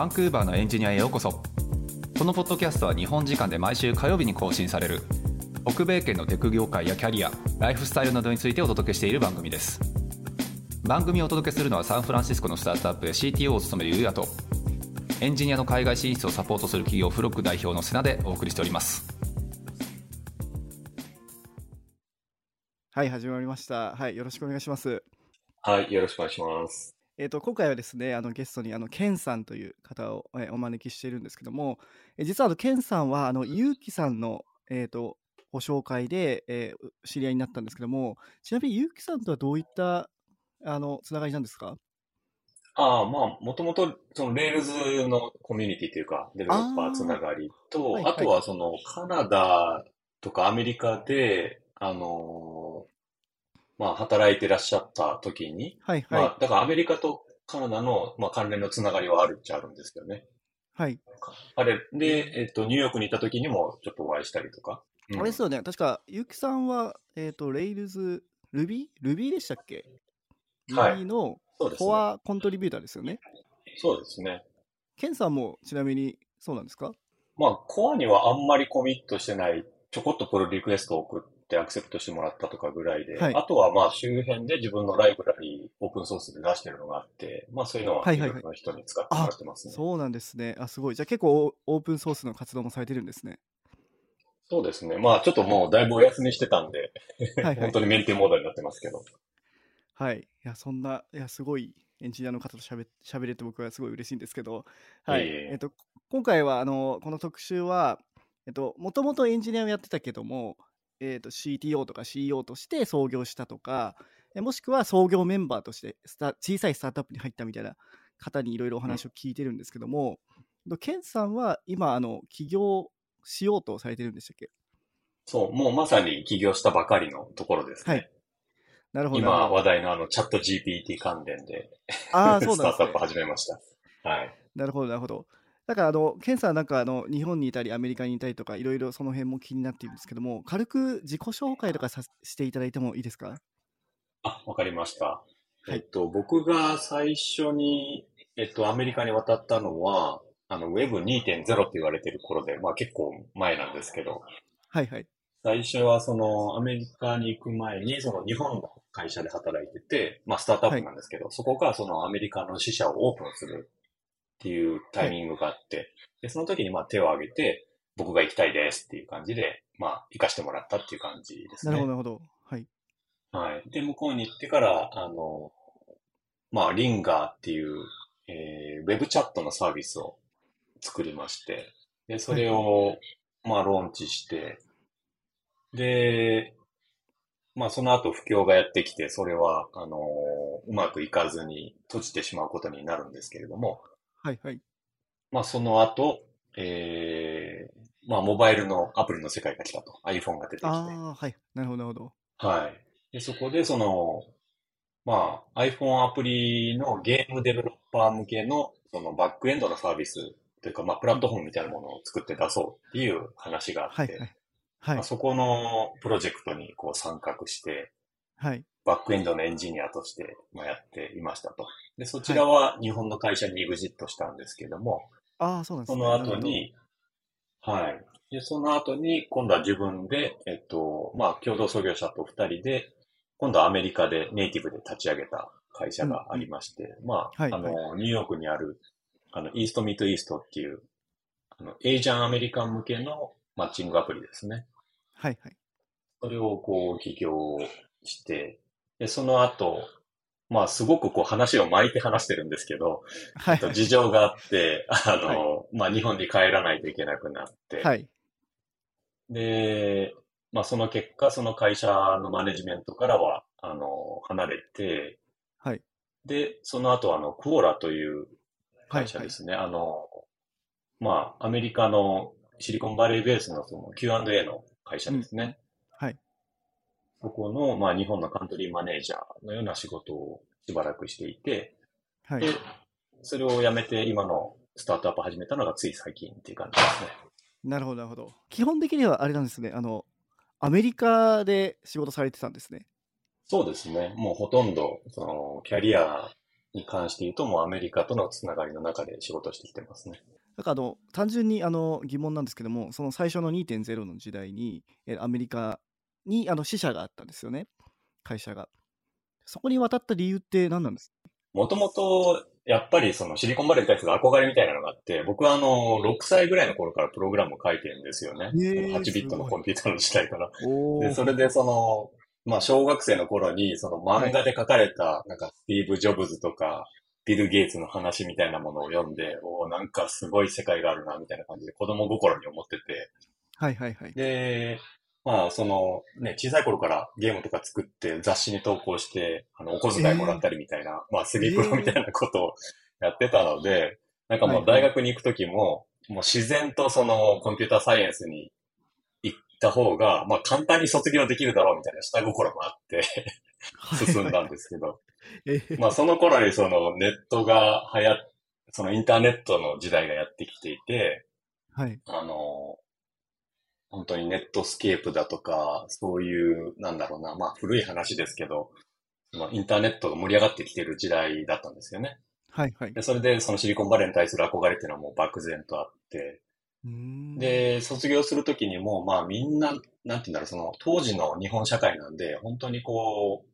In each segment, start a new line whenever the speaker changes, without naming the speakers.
バンクーバーのエンジニアへようこそこのポッドキャストは日本時間で毎週火曜日に更新される北米圏のテク業界やキャリアライフスタイルなどについてお届けしている番組です番組をお届けするのはサンフランシスコのスタートアップで CTO を務めるゆうやとエンジニアの海外進出をサポートする企業フロック代表の瀬名でお送りしております
はい、始まりました。はい、よろしくお願いします。
はい、よろしくお願いします。
えっ、と、今回はですね、あのゲストにあのケンさんという方を、えーお招きしているんですけども、えー実はあのケンさんはあのゆうきさんのえっ、とご紹介で、えー知り合いになったんですけども、ちなみにゆうきさんとはどういったあのつながりなんですか？
ああ、まあ、もともと、その、 Rails のコミュニティというか、デベロッパーつながりと、
はい
あとは、その、カナダとかアメリカで、あのーまあ、働いてらっしゃった時に、
はいはい、
まあ、だからアメリカとカナダの、まあ、関連のつながりはあるっちゃあるんですけどね。
はい。
あれ、で、えっと、ニューヨークにいた時にもちょっとお会いしたりとか。うん
あれですよね、確かゆうきさんはえっ、とレイルズルビー？ルビーでしたっけ？
はい
ーの。コアコントリビューターですよね。
そうですね。
ケンさんもちなみにそうなんですか？
まあ、コアにはあんまりコミットしてない、ちょこっとプロリクエストを送ってアクセプトしてもらったとかぐらいで、
はい
あとはまあ周辺で自分のライブラリーオープンソースで出してるのがあって、まあそういうのは
はいはいはい
いろいろな人に使ってもらってますね。
そうなんですね。あ、すごい。じゃあ結構オープンソースの活動もされてるんですね。
そうですね。まあちょっともうだいぶお休みしてたんで、
はいはい
本当にメンテモードになってますけど。
はい。いや、そんな、いや、すごいエンジニアの方と喋喋れて僕はすごい嬉しいんですけど、はい。
いえいえ
えっと、今回は、あの、この特集は、えっと、もともとエンジニアをやってたけども、えっと、CTO とか CEO として創業したとか、えもしくは創業メンバーとしてスタ小さいスタートアップに入ったみたいな方にいろいろお話を聞いてるんですけども、えっとケンさんは今、あの、起業しようとされてるんでしたっけ？
そう、もうまさに起業したばかりのところですね。
はいなるほど。
今話題のあのチャット GPT 関連で、
ああ、そう
ス
なんですね
タートアップ。始めました。はい。
なるほど、なるほど。だから、あの、ケンさんなんか、あの、日本にいたり、アメリカにいたりとか、いろいろその辺も気になっているんですけども、軽く自己紹介とかさしていただいてもいいですか？
あ、わかりました。
はい
えっと、僕が最初に、えっと、アメリカに渡ったのは、あの、Web2.0 って言われてる頃で、まあ結構前なんですけど、
はいはい。
最初はその、アメリカに行く前に、その日本の会社で働いてて、まあスタートアップなんですけど、そこがそのアメリカの支社をオープンするっていうタイミングがあって、で、その時にまあ手を挙げて、僕が行きたいですっていう感じで、まあ行かしてもらったっていう感じですね。
なるほど、なるほど。はい。
はい。で、向こうに行ってから、あの、まあ、リンガーっていう、えーウェブチャットのサービスを作りまして、で、それを、まあ、ローンチして、で、まあ、その後不況がやってきて、それは、あの、うまくいかずに閉じてしまうことになるんですけれども、
はいはい。
まあ、その後、えーまあ、モバイルのアプリの世界が来たと。iPhone が出てきて。
ああ、はい。なるほど、なるほど。
はい。で、そこで、その、まあ、iPhone アプリのゲームデベロッパー向けの、そのバックエンドのサービスというか、まあ、プラットフォームみたいなものを作って出そうっていう話があって、
はいはい。はい
まあ、。そこのプロジェクトにこう参画して、
はい。
バックエンドのエンジニアとしてまあやっていましたと。で、そちらは日本の会社に EXIT したんですけども、
ああ、そうなんですね。
その後に、はい。で、その後に、今度は自分で、えっと、まあ、共同創業者と二人で、今度はアメリカでネイティブで立ち上げた会社がありまして、まあ、
はい
あの、ニューヨークにある、あの、イーストミートイーストっていう、あの、エージャンアメリカン向けのマッチングアプリですね。
はいはい。
それをこう起業して、で、その後、まあすごくこう話を巻いて話してるんですけど、
はい
えっと事情があって、あの、まあ日本に帰らないといけなくなって、
はい。
で、まあその結果、その会社のマネジメントからは、あの、離れて、
はい。
で、その後あの、クオーラという
はい
会社ですね。あの、まあアメリカのシリコンバレーベースのその Q&A の会社ですね。
はい。
そこの、まあ、日本のカントリーマネージャーのような仕事をしばらくしていて、
はい
で。、それを辞めて今のスタートアップを始めたのがつい最近っていう感じですね。
なるほど、なるほど。基本的にはあれなんですね。あの、アメリカで仕事されてたんですね。
そうですね。もうほとんど、その、キャリアに関して言うと、もうアメリカとのつながりの中で仕事してきてますね。
なんかあの単純にあの疑問なんですけども、その最初の2.0の時代に、えアメリカにあの支社があったんですよね、会社が。そこに渡った理由って何なんです
もともと、やっぱりそのシリコンバレーに対する憧れみたいなのがあって、僕はあの、6歳ぐらいの頃からプログラムを書いてるんですよね。
へー
8ビットのコンピューターの時代から。
お
で、それでその、まあ、小学生の頃に、その漫画で書かれた、なんか、スティーブ・ジョブズとか、ビル・ゲイツの話みたいなものを読んで、おーなんかすごい世界があるな、みたいな感じで子供心に思ってて、
はいはいはい。
で、まあ、その、ね、小さい頃からゲームとか作って雑誌に投稿して、あの、お小遣いもらったりみたいな、まあ、スリープロみたいなことをやってたので、なんかもう大学に行くときも、もう自然とそのコンピューターサイエンスに行った方が、まあ、簡単に卒業できるだろうみたいな下心もあって、進んだんですけど、
えー。
まあ、その頃にそのネットが流行っ、そのインターネットの時代がやってきていて、
はい。
あの、本当にネットスケープだとか、そういう、なんだろうな、まあ古い話ですけど、そのインターネットが盛り上がってきてる時代だったんですよね。
はいはい。
で、それでそのシリコンバレーに対する憧れっていうのはもう漠然とあって、で、卒業するときにも、まあみんな、なんて言うんだろう、その当時の日本社会なんで、本当にこう、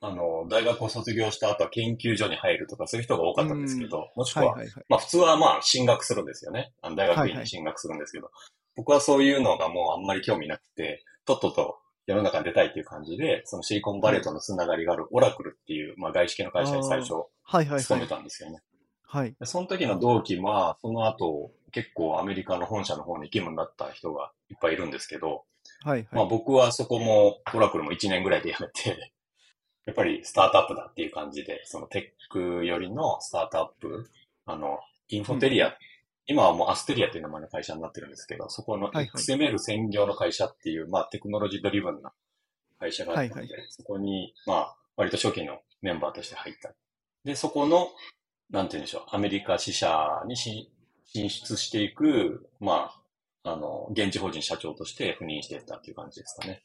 あの、大学を卒業した後は研究所に入るとかそういう人が多かったんですけど、もしくは、
はいはいはい。
まあ普通はまあ進学するんですよね。あの大学
はいはい
院に進学するんですけど、僕はそういうのがもうあんまり興味なくて、とっとと世の中に出たいっていう感じで、そのシリコンバレーとのつながりがあるオラクルっていう、まあ外資系の会社に最初
はいはい
勤め
はい。
たんですよね。
はい。
でその時の同期は、その後結構アメリカの本社の方に勤務になった人がいっぱいいるんですけど、
はいはい。
まあ僕はそこもオラクルも1年ぐらいで辞めて、やっぱりスタートアップだっていう感じで、そのテックよりのスタートアップ、あの、インフォテリア、今はもうアステリアっていう名前の会社になってるんですけど、そこの
はいはい
XML 専業の会社っていう、まあテクノロジードリブンな会社があったので、
はい
そこに、まあ割と初期のメンバーとして入った。で、そこの、なんて言うんでしょう、アメリカ支社に進進出していく、まあ、あの、現地法人社長として赴任していったっていう感じですかね。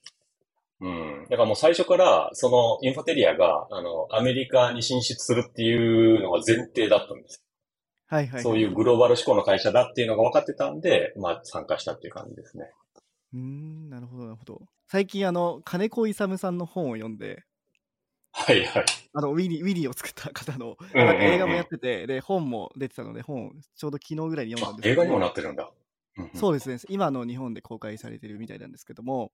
うん。だからもう最初から、そのインフォテリアが、あの、アメリカに進出するっていうのが前提だったんです。
はいはい。
そういうグローバル志向の会社だっていうのが分かってたんで、まあ参加したっていう感じですね。
うーん、なるほどなるほど。最近あの、金子勇さんの本を読んで、
はいはい。
あの、ウィリー、ウィリーを作った方の、
うんうんうん
なんか映画もやってて、で、本も出てたので、本、ちょうど昨日ぐらいに読んだんですけど。
あ映画にもなってるんだ。うんうん
そうですね。今の日本で公開されてるみたいなんですけども、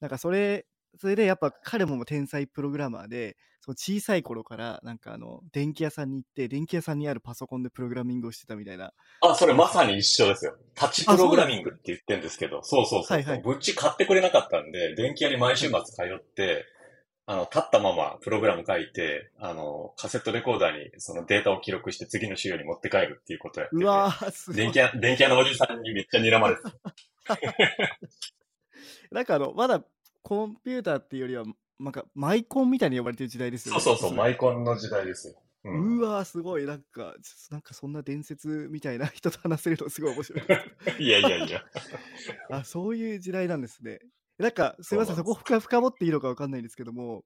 なんかそれ、それでやっぱ彼も天才プログラマーで、その小さい頃からなんかあの電気屋さんに行って、電気屋さんにあるパソコンでプログラミングをしてたみたいな。
あ、それまさに一緒ですよ。タッチプログラミングって言ってるんですけど、そうそうそう。
はいはい
ぶっち買ってくれなかったんで、電気屋に毎週末通って、あの、立ったままプログラム書いて、あの、カセットレコーダーにそのデータを記録して次の資料に持って帰るっていうことをやってて。
うわー、す
電気。屋、電気屋のおじさんにめっちゃ睨まれてた。
なんかあの、まだコンピューターっていうよりは、なんかマイコンみたいに呼ばれてる時代ですよね。
そうそうそう、マイコンの時代ですよ。うん、
うわー、すごい。なんか、なんかそんな伝説みたいな人と話せるのすごい面白い。
いやいやいや。
あ、そういう時代なんですね。なんか、すみません、
そ
こ深深掘っていいのかわかんないんですけども、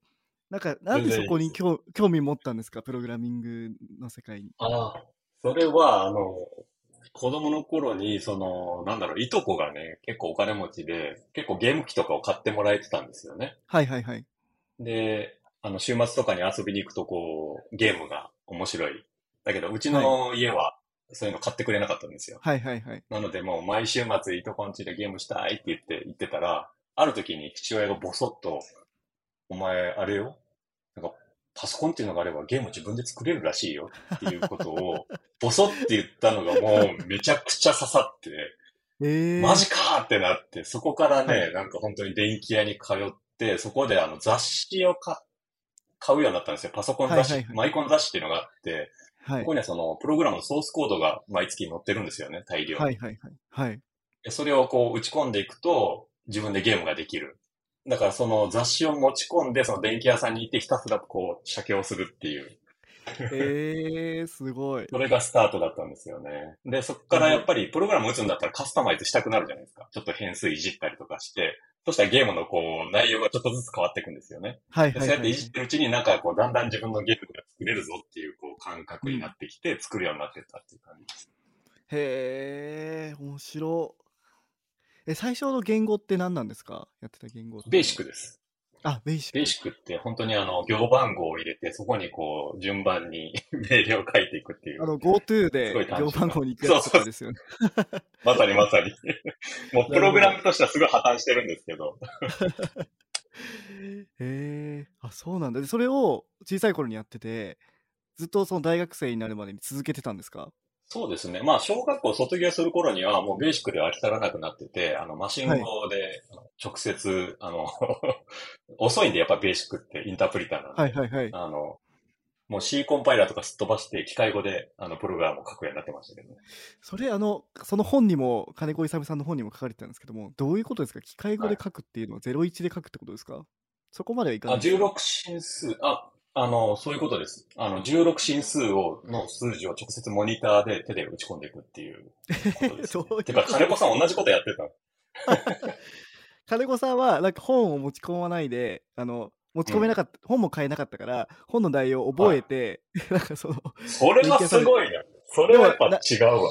なんか、なんでそこに
全
興興味持ったんですか、プログラミングの世界に。
ああ、それは、あの、子供の頃に、その、なんだろう、いとこがね、結構お金持ちで、結構ゲーム機とかを買ってもらえてたんですよね。
はいはいはい。
で、あの、週末とかに遊びに行くと、こう、ゲームが面白い。だけど、うちの家は、そういうの買ってくれなかったんですよ。
はいはいはい。
なので、もう毎週末いとこんちでゲームしたいって言って、言ってたら、ある時に父親がボソッと、お前、あれよ？なんか、パソコンっていうのがあればゲーム自分で作れるらしいよっていうことを、ボソって言ったのがもうめちゃくちゃ刺さって、
えー、
マジかーってなって、そこからね、
は
なんか本当に電気屋に通って、そこであの雑誌を買買うようになったんですよ。パソコン雑誌、
はいはいはい
マイコン雑誌っていうのがあって、
はい
ここにはそのプログラムのソースコードが毎月載ってるんですよね、大量に。
はいはいはい。はい。
でそれをこう打ち込んでいくと、自分でゲームができる。だからその雑誌を持ち込んで、その電気屋さんに行ってひたすらこう、写経をするっていう。
えー、すごい。
それがスタートだったんですよね。で、そこからやっぱりプログラム打つんだったらカスタマイズしたくなるじゃないですか。ちょっと変数いじったりとかして、そしたらゲームのこう、内容がちょっとずつ変わっていくんですよね。
はいはいはい。
でそうやっていじってるうちになんかこう、だんだん自分のゲームが作れるぞっていう、こう、感覚になってきて作るようになってったっていう感じです。
へえ、面白。え、最初の言語って何なんですか？やってた言語。
ベーシックです。
あ、ベーシック。
ベーシックって本当にあの、行番号を入れて、そこにこう、順番に命令を書いていくっていう。
あの、GoTo で行番号に行くやつとかですよね。
まさにまさに。もうプログラムとしてはすごい破綻してるんですけど。
へえ、あ、そうなんだ。で、それを小さい頃にやってて、ずっとその大学生になるまでに続けてたんですか？
そうですね。まあ、小学校卒業する頃にはもうベーシックでは飽き足らなくなってて、あの、マシン語で直接、あの、遅いんでやっぱベーシックってインタープリターなんで、
はいはいはい。
あの、もう C コンパイラーとかすっ飛ばして機械語であのプログラムを書くようになってましたけどね。
それ、あの、その本にも、金子勇さんの本にも書かれてたんですけども、どういうことですか？機械語で書くっていうのは01で書くってことですか？そこまではいかな
あ、
いですか
？16進数、あ、あの、そういうことです。あの、16進数を、の数字を直接モニターで手で打ち込んでいくっていうことです、
どう
てか、金子さん同じことやってた。
金子さんは、なんか本を持ち込まないで、あの、持ち込めなかった、本も買えなかったから、本の内容を覚えて、なんかその、
それはすごいな。それはやっぱ違うわ。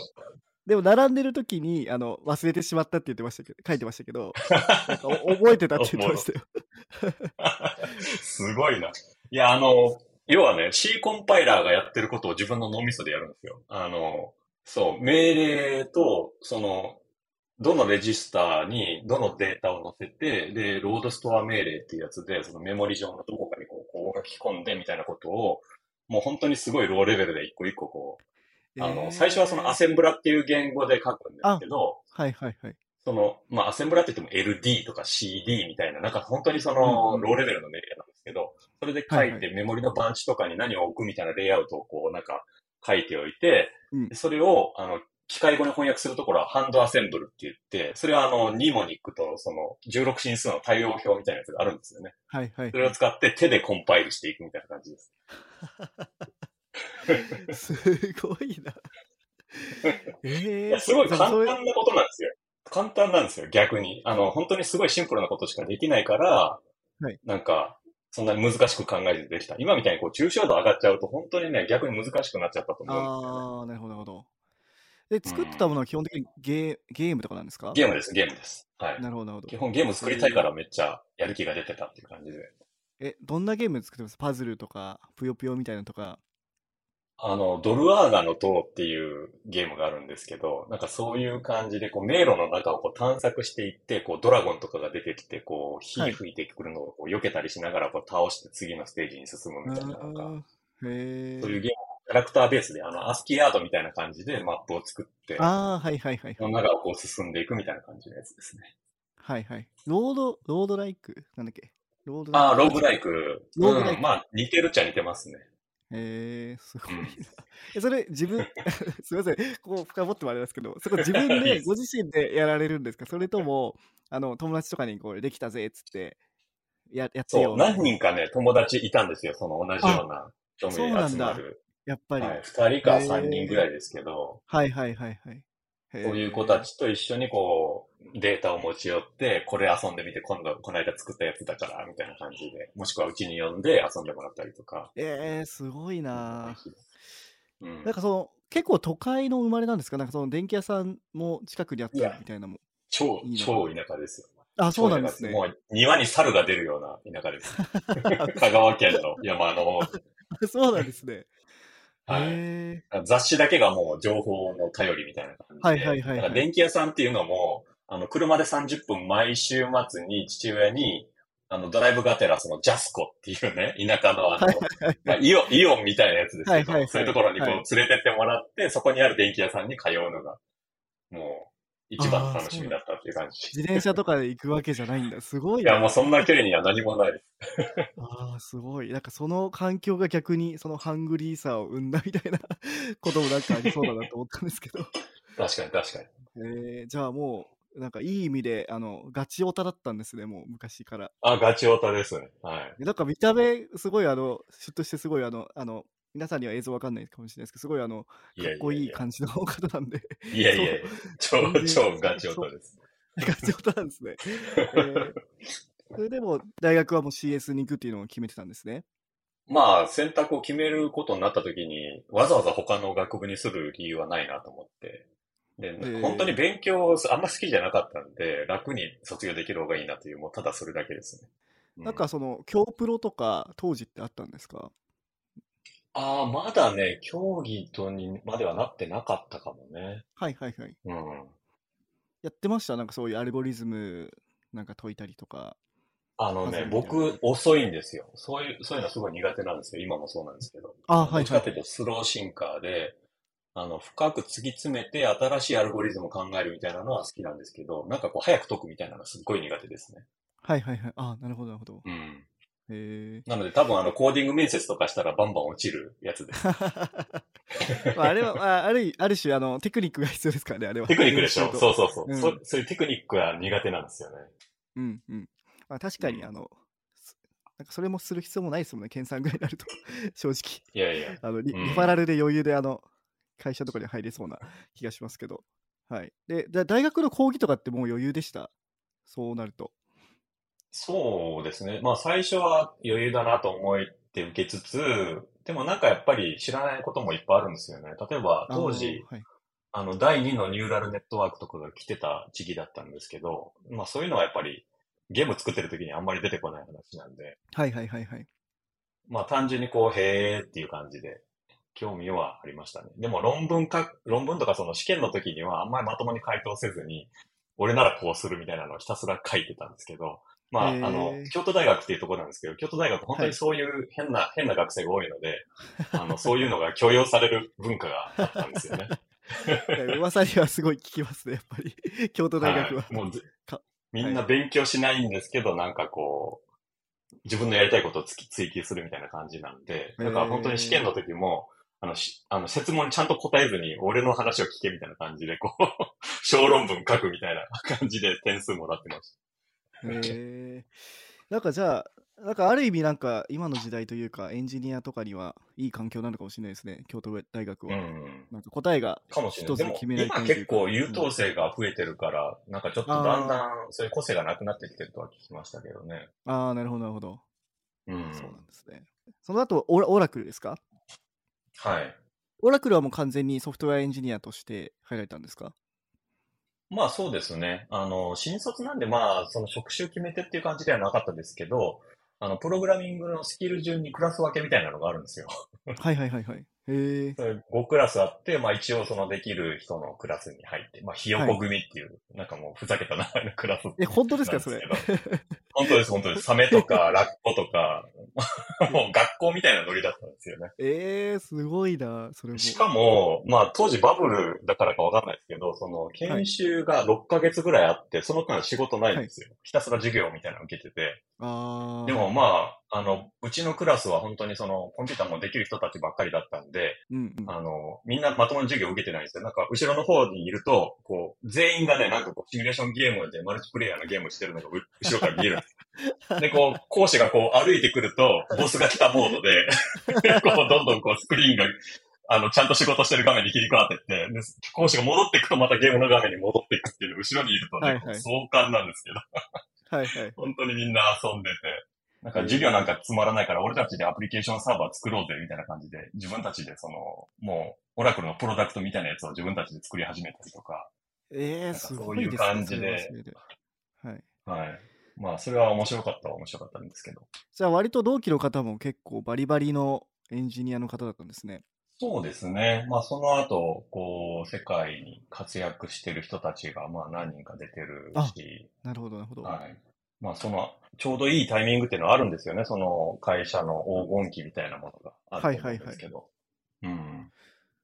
でも並んでる時に、あの、忘れてしまったって言ってましたけど、書いてましたけど、覚えてたって言ってましたよ。
すごいな。いや、あの、要はね、C コンパイラーがやってることを自分の脳みそでやるんですよ。あの、そう、命令と、その、どのレジスターにどのデータを載せて、で、ロードストア命令っていうやつで、そのメモリ上のどこかにこう、こう書き込んでみたいなことを、もう本当にすごいローレベルで一個一個こう、あの、
えー
最初はそのアセンブラっていう言語で書くんですけど、
はいはいはい。
その、まあ、アセンブラって言っても LD とか CD みたいな、なんか本当にそ
うん
の、
うん
ローレベルの命令なんですけど、それで書
はいい
てメモリのバンチとかに何を置くみたいなレイアウトをこう、なんか書いておいて、
うん
でそれを、あの、機械語に翻訳するところはハンドアセンブルって言って、それはあの、ニモニックとその、16進数の対応表みたいなやつがあるんですよね。
はいはい
そ。れを使って手でコンパイルしていくみたいな感じです。
すごいな。え
い
え
やすごい簡単なことなんですよ。簡単なんですよ、逆に。あの、本当にすごいシンプルなことしかできないから、
はい
なんか、そんなに難しく考えてできた。今みたいにこう、抽象度上がっちゃうと、本当にね、逆に難しくなっちゃったと思うんですよ、ね。
ああ、なるほどなるほど。で、作ってたものは基本的にゲーゲームとかなんですか？
ゲームです、ゲームです。はい。
なるほどなるほど
基。本ゲーム作りたいからめっちゃやる気が出てたっていう感じで。
え、どんなゲーム作ってます？パズルとか、ぷよぷよみたいなのとか。
あの、ドルアーガの塔っていうゲームがあるんですけど、なんかそういう感じで、こう、迷路の中をこう探索していって、こう、ドラゴンとかが出てきて、こう、火
はい
吹いてくるのをこう避けたりしながら、こう、倒して次のステージに進むみたいな、なんか。そういうゲーム、キャラクターベースで、あの、アスキーアートみたいな感じでマップを作って、
ああ、はいはいはい。
その中をこう進んでいくみたいな感じのやつですね。
はいはい。ロード、ロードライク？なんだっけ？ロードライク？
ああ、ローグライク。
ローグライク
うん、まあ、似てるっちゃ似てますね。
へえすごいな
うん。
え、それ自分、すみません、ここ深掘ってもあれですけど、そこ自分
いいで、
ご自身でやられるんですか？それとも、あの、友達とかにこれできたぜっつって、ややって
そう。何人かね、友達いたんですよ。その同じような興味で集まる。
やっぱり。
はい。二人か三人ぐらいですけど、
はいはいはいはい。へー
そういう子た。ちと一緒にこう、データを持ち寄って、これ遊んでみて、今度、この間作ったやつだから、みたいな感じで、もしくはうちに呼んで遊んでもらったりとか。
えー、すごいな
うん
なんかその、結構都会の生まれなんですか？なんかその電気屋さんも近くにあったりみたいなのも。
超
いい、な
超田舎ですよ。
あ、そうなんですね。
もう庭に猿が出るような田舎です。香川県の山の方。
そうなんですね。
はい
へ
雑誌だけがもう情報の頼りみたいな感じで。
はいはいはいはい
電気屋さんっていうのも、あの、車で30分毎週末に父親に、あの、ドライブがてらそのジャスコっていうね、田舎のあの、まあイオン、イオンみたいなやつですけど、
はいはいはい
そういうところにこう
はい
連れてってもらって、そこにある電気屋さんに通うのが、もう、一番の楽しみだったっていう感じ。
自転車とかで行くわけじゃないんだ。すごい
いや、
な。
もうそんな距離には何もないです。
ああ、すごい。なんかその環境が逆にそのハングリーさを生んだみたいな こともなんかありそうだなと思ったんですけど。
確かに確かに。
えー、じゃあもう、なんかいい意味で、あの、ガチオタだったんですね、もう昔から。
あ、ガチオタですね。はい。
なんか見た目、すごいあの、シュッとしてすごいあの、あの、皆さんには映像わかんないかもしれないですけど、すごいあの、かっこいい感じの方なんで、
いやいやいや、超超ガチオタです。
ガチオタなんですね。えーそれでも、大学はもう CS に行くっていうのを決めてたんですね。
まあ、選択を決めることになった時に、わざわざ他の学部にする理由はないなと思って。で、
ー
本当に勉強あんま好きじゃなかったんで、楽に卒業できる方がいいなという、もうただそれだけですね。う
なんかその、京プロとか当時ってあったんですか？
ああ、まだね、競技とにまではなってなかったかもね。
はいはいはい。
うん。
やってました？なんかそういうアルゴリズムなんか解いたりとか。
あのね、僕、遅いんですよ。そういう、そういうのはすごい苦手なんですよ。今もそうなんですけど。
あはいはい
どっちかというと、スローシンカーで、あの、深く突き詰めて新しいアルゴリズムを考えるみたいなのは好きなんですけど、なんかこう、早く解くみたいなのはすっごい苦手ですね。
はいはいはい。あなるほどなるほど。
うん。なので多分あの、コーディング面接とかしたらバンバン落ちるやつです。
まあ、あれは、まあ、ある、ある種、あの、テクニックが必要ですからね、あれは。
テクニックでしょ
う
そうそうそう、
うん
そ。そういうテクニックは苦手なんですよね。
うんうん。まあ、確かに、
うん
あの、すなんかそれもする必要もないですもんね、研鑽ぐらいになると。正直。
いやいや。
あのリ、
うん
リファラルで余裕で、あの、会社とかに入れそうな気がしますけど。はい。で、だ大学の講義とかってもう余裕でした？そうなると。
そうですね。まあ最初は余裕だなと思って受けつつ、でもなんかやっぱり知らないこともいっぱいあるんですよね。例えば当時、
あのはい。
あの、第2のニューラルネットワークとかが来てた時期だったんですけど、まあそういうのはやっぱりゲーム作ってる時にあんまり出てこない話なんで、
はいはいはいはい。
まあ単純にこう、へーっていう感じで、興味はありましたね。でも論文か、論文とかその試験の時にはあんまりまともに回答せずに、俺ならこうするみたいなのをひたすら書いてたんですけど、まあ、あの、京都大学っていうところなんですけど、京都大学本当にそういう変な、変な学生が多いので、あの、そういうのが許容される文化があったんですよね。
噂にはすごい聞きますね、やっぱり。京都大学は。
いもうみんな勉強しないんですけど、なんかこう、自分のやりたいことを追求するみたいな感じなんで、だから本当に試験の時も、あの、しあの、説問にちゃんと答えずに、俺の話を聞けみたいな感じで、こう、小論文書くみたいな感じで点数もらってまし
へえ。なんかじゃあ、なんかある意味なんか今の時代というかエンジニアとかにはいい環境なのかもしれないですね、京都大学
た。
は。
うん。
なんか答えが
かもしれない。でも
一つ決められ
今
てる
結構優等生が増えてるから、なんかちょっとだんだんそういう個性がなくなってきてるとは聞きましたけどね。
ああ、なるほど、なるほど。
うん。
そうなんですね。その後オラ、オラクルですか？
はい。
オラクルはもう完全にソフトウェアエンジニアとして入られたんですか？
まあそうですね。あの、新卒なんでまあ、その職種決めてっていう感じではなかったですけど、あの、プログラミングのスキル順にクラス分けみたいなのがあるんですよ。
はいはいはいはい。へえ。
それ5クラスあって、まあ一応そのできる人のクラスに入って、まあひよこ組っていう、なんかもうふざけた名前のクラス
え、本当ですか、それ？
本当です、本当です。サメとか ラッコとか、もう学校みたいなノリだったんですよね。
えー、すごいな、それも。
しかも、まあ当時バブルだからかわかんないですけど、その研修が6ヶ月ぐらいあって、その間仕事ないんですよ。ひたすら授業みたいなの受けてて。
ああ。
でもまあ、あの、うちのクラスは本当にそのコンピューターもできる人たちばっかりだったんで、
うんうん。
あの、みんなまともに授業受けてないんですよ。なんか後ろの方にいると、こう、全員がね、なんかこう、シミュレーションゲームでマルチプレイヤーのゲームしてるのがう後ろから見えるんですよ。で、こう、講師がこう歩いてくると、ボスが来たモードで、こう、どんどんこう、スクリーンが、あの、ちゃんと仕事してる画面に切り替わってって、で、講師が戻っていくとまたゲームの画面に戻っていくっていう、後ろにいるとね、
はいはい
壮観なんですけど、
はいはい。
本当にみんな遊んでて、なんか授業なんかつまらないから俺たちでアプリケーションサーバー作ろうぜみたいな感じで、自分たちでその、もう、オラクルのプロダクトみたいなやつを自分たちで作り始めたりとか、
えー、
なんか
す
そういう
ごいですね。
感じで
それはそれではい。
はい。まあ、それは面白かったは面白かったんですけど。
じゃあ割と同期の方も結構バリバリのエンジニアの方だったんですね。
そうですね。まあ、その後、こう、世界に活躍してる人たちが、まあ、何人か出てるし、
なるほど、なるほど。
はい。まあ、その、ちょうどいいタイミングっていうのはあるんですよね。その会社の黄金期みたいなものがあると思うんですけど。うん。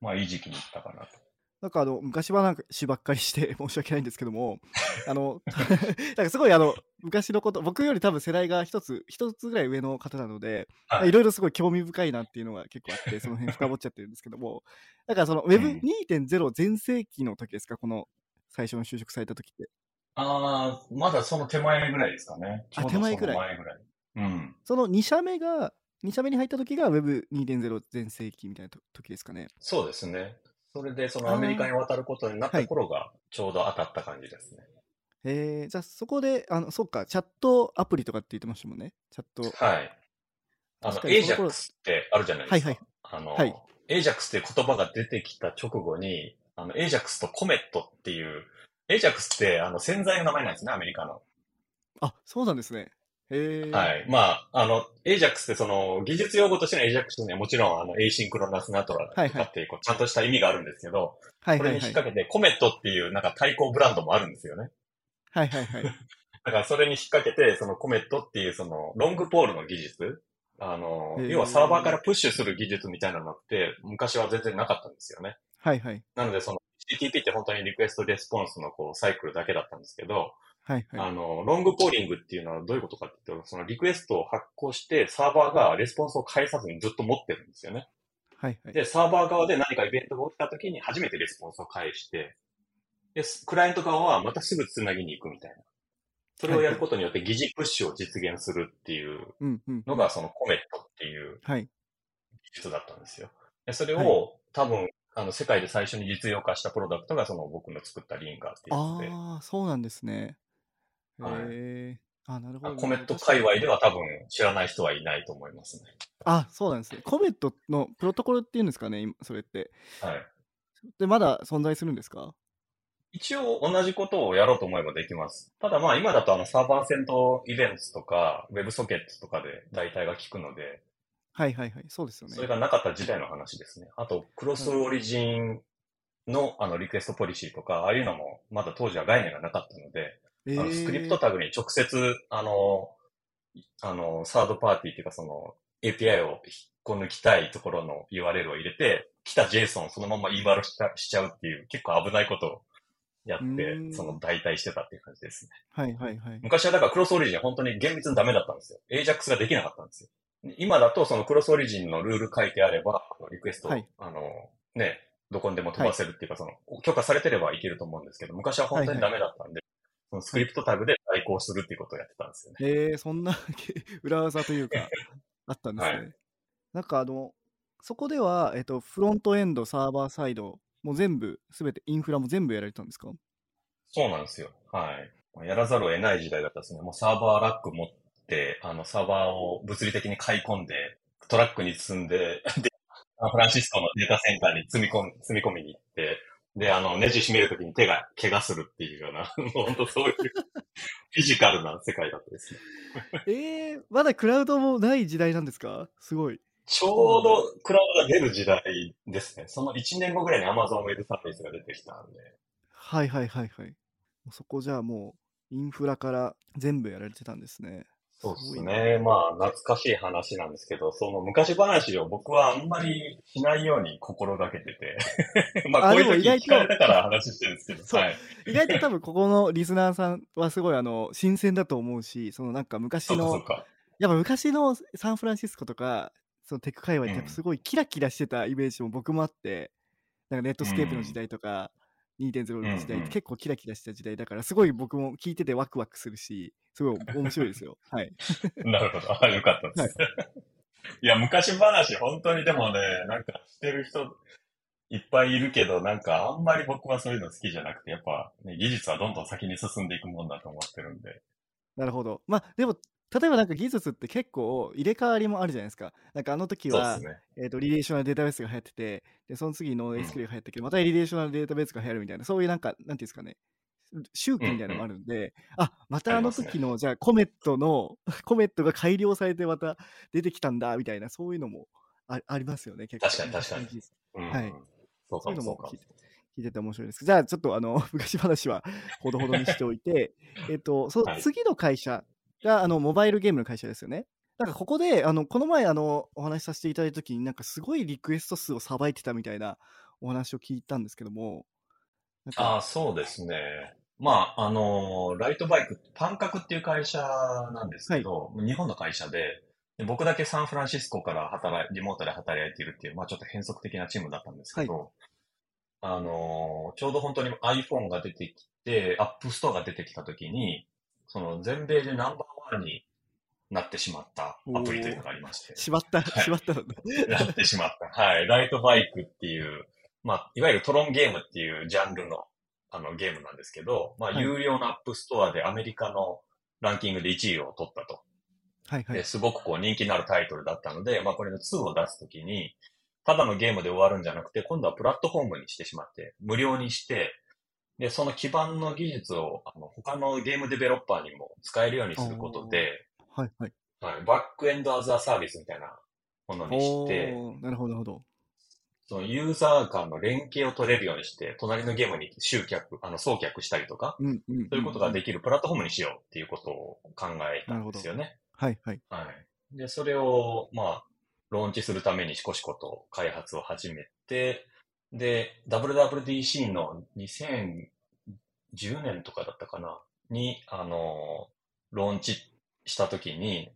まあ、いい時期に行ったかなと。
なんかあの昔話ばっかりして申し訳ないんですけども、あの、なんかすごいあの昔のこと、僕より多分世代が一つ、一つぐらい上の方なので、
はい
いろいろすごい興味深いなっていうのが結構あって、その辺深掘っちゃってるんですけども、だからその
うん
Web2.0 全盛期の時ですか、この最初の就職された時って。
ああ、まだその手前ぐらいですかね。
あ手前ぐらい
前ぐらい。うん。
その2社目が、2社目に入った時が Web2.0 全盛期みたいなと時ですかね。
そうですね。それで、そのアメリカに渡ることになった頃が、ちょうど当たった感じですね。
えー、じゃあそこで、あの、そっか、チャットアプリとかって言ってましたもんね。チャット。
はい。あの、 Ajax ってあるじゃないですか。
はい
あの、
はい
エイジャックスっていう言葉が出てきた直後に、あの、 Ajax と Comet っていう、 Ajax ってあの洗剤の名前なんですね、アメリカの。
あ、そうなんですね。へえ。。
はいい。まあ、あの、 Ajax ってその、技術用語としての Ajax にはもちろん、あの、 Asynchronous なんとらとかっていう、こうちゃんとした意味があるんですけど、
はい。
これに引っ掛けて、コメットっていうなんか対抗ブランドもあるんですよね。
はいはいはい。
だからそれに引っ掛けて、そのコメットっていうそのロングポールの技術、あの要はサーバーからプッシュする技術みたいなのって昔は全然なかったんですよね。
はいはい。
なのでその HTTP って本当にリクエストレスポンスのこうサイクルだけだったんですけど、
はいはい。
あの、ロングポーリングっていうのはどういうことかっていうと、そのリクエストを発行してサーバーがレスポンスを返さずにずっと持ってるんですよね。
はいはい。
で、サーバー側で何かイベントが起きた時に初めてレスポンスを返して、で、クライアント側はまたすぐ繋ぎに行くみたいな。それをやることによって疑似プッシュを実現するっていう。のがそのコメットっていう
はい。
技術だったんですよ。でそれを、
はい
多分、あの、世界で最初に実用化したプロダクトがその僕の作ったリンガーっていうやつで、
ああ、そうなんですね。へ
はい
え。あ、なるほど。
コメット界隈では多分知らない人はいないと思いますね。
あ、そうなんですね。コメットのプロトコルっていうんですかね、今それって。
はい。
で、まだ存在するんですか？
一応同じことをやろうと思えばできます。ただまあ今だとあのサーバーセントイベントとか WebSocket とかで代替が効くので、
はいはいはい。そうですよね。
それがなかった時代の話ですね。あと、クロスオリジンのあのリクエストポリシーとか、ああいうのもまだ当時は概念がなかったので、
え
あのスクリプトタグに直接、あの、あの、サードパーティーっていうかその API を引っこ抜きたいところの URL を入れて、来た JSON をそのままインバルしちゃしちゃうっていう結構危ないことをやって、
ん
その代替してたっていう感じですね。
はいはいはい。
昔はだからクロスオリジン本当に厳密にダメだったんですよ。AJAX ができなかったんですよ。今だとそのクロスオリジンのルール書いてあれば、リクエストを、
はい
あの、ね、どこにでも飛ばせるっていうか、その、許可されてればいけると思うんですけど、昔は本当にダメだったんで、そのスクリプトタグで代行するっていうことをやってたんですよね。
えー、そんな 裏技というか、あったんですね。
はい
なんかあの、そこでは、えっと、フロントエンド、サーバーサイド、もう全部、すべて、インフラも全部やられたんですか？
そうなんですよ。はい。まあやらざるを得ない時代だったですね。もうサーバーラック持って、あの、サーバーを物理的に買い込んで、トラックに積んで、で、フランシスコのデータセンターに積み込み、積み込みに行って、で、あの、ネジ締めるときに手が怪我するっていうような、もう本当そういう、フィジカルな世界だったですね。
えー、まだクラウドもない時代なんですか？すごい。
ちょうどクラウドが出る時代ですね。その1年後ぐらいに Amazon Web サービスが出てきたんで。
はいはいはいはい。そこじゃあもう、インフラから全部やられてたんですね。
そうですね。まあ、懐かしい話なんですけど、その昔話を僕はあんまりしないように心がけてて。まあ、
あ
こういう時
でも意外と
聞かれたから話してるんですけど。
そう
はい。
意外と多分ここのリスナーさんはすごいあの新鮮だと思うし、そのなんか昔の、
か。
やっぱ昔のサンフランシスコとか、そのテック界隈ってすごいキラキラしてたイメージも僕もあって、なんかネットスケープの時代とか、2.0の時代結構キラキラした時代だから、すごい僕も聞いててワクワクするし、すごい面白いですよ。はい。
なるほど。あよかったです。い、や、昔話、本当にでもね、なんかしてる人いっぱいいるけど、なんかあんまり僕はそういうの好きじゃなくて、やっぱ、ね、技術はどんどん先に進んでいくもんだと思ってるんで。
なるほど。まあでも、例えばなんか技術って結構入れ替わりもあるじゃないですか。なんかあの時は、
ね。
えー、とリレーショナルデータベースが流行ってて、でその次の SQL が流行ったけど、またリレーショナルデータベースが流行るみたいな、そういうなんか、なんていうんですかね、周期みたいなのもあるんで、あまたあの時の、じゃあコメットの、コメットが改良されてまた出てきたんだみたいな、そういうのもあありますよね、結構。
確かに確かにうん、
はい
そう
そういうの
かも
聞いて聞いてて面白いです。じゃあ、ちょっとあの 昔話はほどほどにしておいて、えっと、そ
はい
の次の会社があのモバイルゲームの会社ですよね。なんかここで、あのこの前あのお話しさせていただいたときに、なんかすごいリクエスト数をさばいてたみたいなお話を聞いたんですけども、
ああ、そうですね。まあ、あのライトバイク、パンカクっていう会社なんですけど、日本の会社で、で僕だけサンフランシスコから働い、リモートで働いているっていう、まあちょっと変則的なチームだったんですけど、あのちょうど本当に iPhone が出てきて、App Store が出てきた時に、その全米でナンバーになってしまったアプリというのがありまして。
しまった、
はい
しまったのね。
なってしまった。はい。ライトバイクっていう、まあ、いわゆるトロンゲームっていうジャンルの、あの、ゲームなんですけど、まあ、
はい
有料の App Store でアメリカのランキングで1位を取ったと。
はいはい。
ですごくこう人気のあるタイトルだったので、まあこれの2を出すときに、ただのゲームで終わるんじゃなくて、今度はプラットフォームにしてしまって、無料にして、で、その基盤の技術をあの他のゲームデベロッパーにも使えるようにすることで、
はいはい。
はい、 Backend as a Service みたいなものにして、
なるほど、なるほど。
そのユーザー間の連携を取れるようにして、隣のゲームに集客、あの、送客したりとか、
うんうん、うん。
そういうことができるプラットフォームにしようっていうことを考えたんですよね。
はいはい。
はい。で、それを、まあ、ローンチするためにしこしこと開発を始めて、で、WWDC の2010年とかだったかな、に、あの、ローンチしたときに、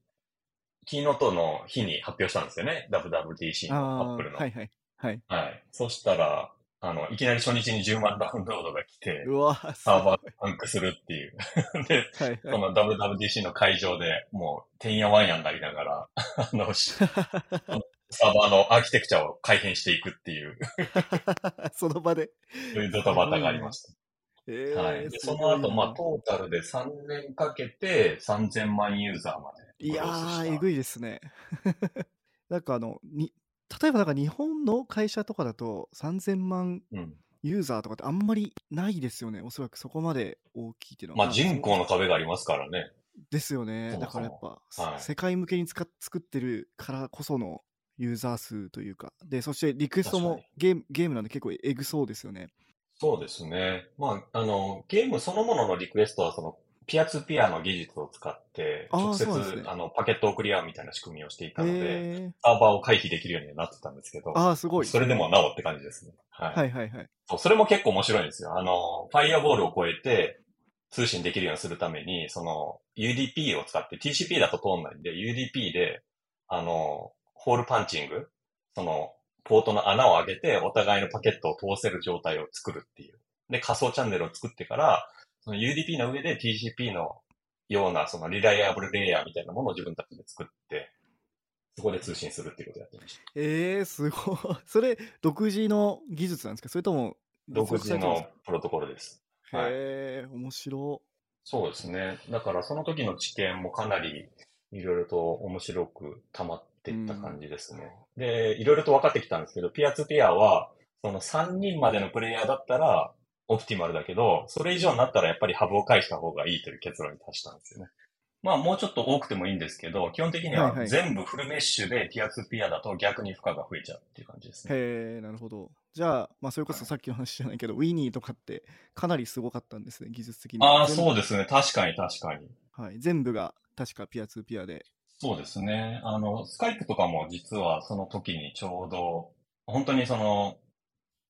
キーノートの日に発表したんですよね。WWDC のアップルの。
はいはい。はい。
はい。そしたら、あの、いきなり初日に10万ダウンロードが来て、
うわ
サーバーがパンクするっていう。で、
ー。はい
こ
はい。
の WWDC の会場でもう、てんやわんやになりながら、あの、しサーバーのアーキテクチャを改変していくっていう、
その場で。
そういうドタバタがありました。
えー
はい。その後、まあ、トータルで3年かけて3000万ユーザーまで。
いやー、え
い。
ぐいですね。なんかあの、に、例えばなんか日本の会社とかだと3000万
うん。
ユーザーとかってあんまりないですよね。おそらくそこまで大きいっていうのは。
まあ、人口の壁がありますからね。
ですよね。だからやっぱ、
はい
世界向けに使っ作ってるからこそのユーザー数というか。で、そしてリクエストもゲームゲームなんで結構エグそうですよね。
そうですね。まあ、あの、ゲームそのもののリクエストは、その、ピアツーピアの技術を使って、直接、
ね
あの、パケットをクリアみたいな仕組みをしていたので。サーバーを回避できるようにはなってたんですけど、
ああ、すごい。
それでもなおって感じですね。はい。
はいはいはい。
そうそれも結構面白いんですよ。あの、ファイアボールを超えて通信できるようにするために、その UDP を使って TCP だと通んないんで、UDP で、あの、ホールパンチング、その、ポートの穴を開けて、お互いのパケットを通せる状態を作るっていう。で、仮想チャンネルを作ってから、その UDP の上で TCP のような、そのリライアブルレイヤーみたいなものを自分たちで作って、そこで通信するっていうことをやってました。
ええすごい。それ、独自の技術なんですか？それとも、
独自のプロトコルです。
か
はい
へえ、面白。
そうですね。だからその時の知見もかなりいろいろと面白く溜まっていった感じですね。で、いろいろと分かってきたんですけど、ピアツーピアは、その3人までのプレイヤーだったらオプティマルだけど、それ以上になったらやっぱりハブを返した方がいいという結論に達したんですよね。まあもうちょっと多くてもいいんですけど、基本的に
はいは
はい全部フルメッシュでピアツーピアだと逆に負荷が増えちゃうっていう感じですね。
へえ、なるほど。じゃあ、まあ、それこそさっきの話じゃないけど、ウィニーとかってかなりすごかったんですね、技術的に。
ああ、そうですね。確かに確かに。
はい、全部が確かピアツーピアで。
そうですね。あの、スカイプとかも実はその時にちょうど、本当にその、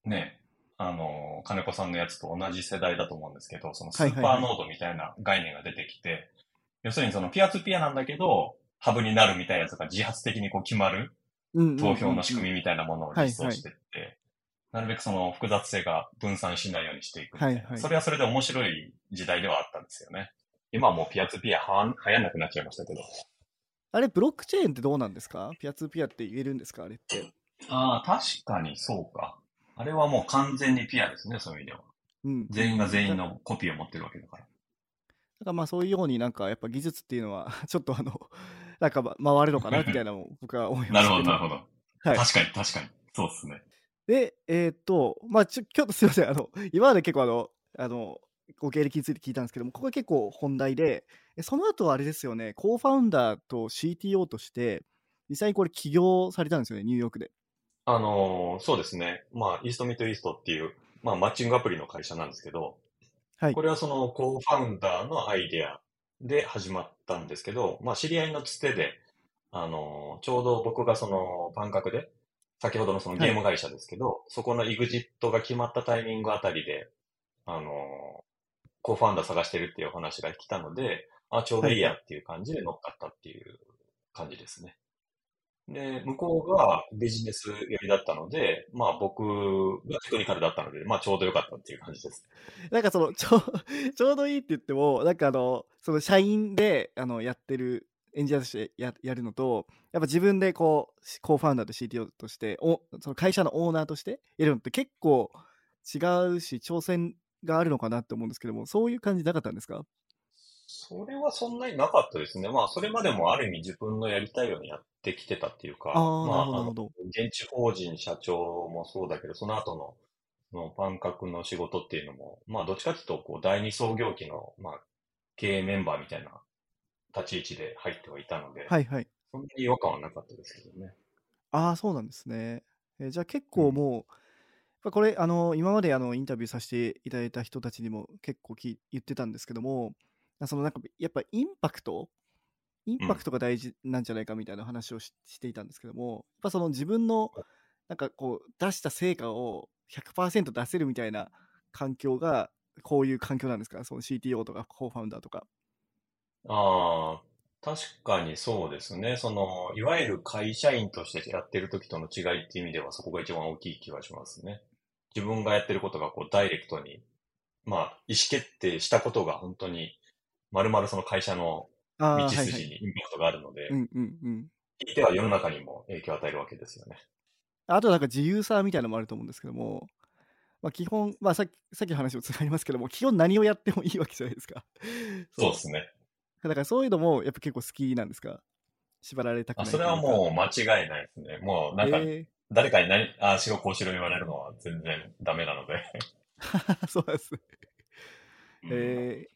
ね、あの、金子さんのやつと同じ世代だと思うんですけど、そのスーパーノードみたいな概念が出てきて、要するにそのピアツーピアなんだけど、ハブになるみたいなやつが自発的にこう決まる投票の仕組みみたいなものを実装していって、なるべくその複雑性が分散しないようにしていくみたいな。
はいはい
それはそれで面白い時代ではあったんですよね。今はもうピアツーピアは流行んなくなっちゃいましたけど。
あれ、ブロックチェーンってどうなんですか？ピアツーピアって言えるんですか？あれって。
ああ、確かにそうか。あれはもう完全にピアですね、そういう意味では。
うん。
全員が全員のコピーを持ってるわけだから。
なんかまあそういうようになんかやっぱ技術っていうのは ちょっとあの、なんかま回るのかなみたいなのも僕は思いま
なるほど。なるほど。
はい
確かに、確かに。そうですね。
で、えーっと、まあちょ、ちょっとすいません、あの、今まで結構あの、あの、ご経歴について聞いたんですけども、ここが結構本題で、えその後はあれですよね、コーファウンダーと CTO として、実際にこれ起業されたんですよね、ニューヨークで。
あのーそうですね。まあ、イーストミッドイーストっていう、まあ、マッチングアプリの会社なんですけど、
はい
これはそのコーファウンダーのアイデアで始まったんですけど、まあ、知り合いのつてで、あのーちょうど僕がその感覚で、先ほどのそのゲーム会社ですけど、そこの EXIT が決まったタイミングあたりで、あのーコーファウンダー探してるっていうお話が来たので、あ、ちょうどいいやっていう感じで乗っかったっていう感じですね。で、向こうがビジネス寄りだったので、まあ僕がテクニカルだったので、まあちょうどよかったっていう感じです。
なんかそのちょ、ちょうどいいって言っても、なんかあの、その社員であのやってるエンジニアとしてややるのと、やっぱ自分でこう、コーファウンダーと CTO として、おその会社のオーナーとしてやるのって結構違うし、挑戦があるのかなって思うんですけども、そういう感じなかったんですか？
それはそんなになかったですね。まあ、それまでもある意味自分のやりたいようにやってきてたっていうか、
あー
まあ、あの現地法人社長もそうだけど、その後の、そのパン角の仕事っていうのも、まあ、どっちかっていうと、こう、第二創業期の、まあ、経営メンバーみたいな立ち位置で入ってはいたので、
はいはい。
そんなに違和感はなかったですけどね。
ああ、そうなんですね。えーじゃあ結構もう、やっぱこれ、あの、今まであのインタビューさせていただいた人たちにも結構き言ってたんですけども、あそのなんか、やっぱインパクトインパクトが大事なんじゃないかみたいな話をししていたんですけども、やっぱその自分の、なんかこう、出した成果を100%出せるみたいな環境が、こういう環境なんですか？その CTO とかコーファウンダーとか。
ああ、確かにそうですね。その、いわゆる会社員としてやってる時との違いっていう意味ではそこが一番大きい気がしますね。自分がやってることがこうダイレクトに、まあ、意思決定したことが本当に、まるまるその会社の道。筋にインパクトがあるので
う、んうんうん。
聞いては世の中にも影響を与えるわけですよね。
あとなんか自由さみたいなのもあると思うんですけども、まあ、基本、まあ、さっきさっきの話もつながりますけども、基本何をやってもいいわけじゃないですか。
そうですね。
だからそういうのもやっぱ結構好きなんですか？縛られたくな
あ、
い
それはもう間違いないですね。もうなんか、
え
誰かに何、ああしろこうしろ言われるのは全然ダメなので。
ー そうですえー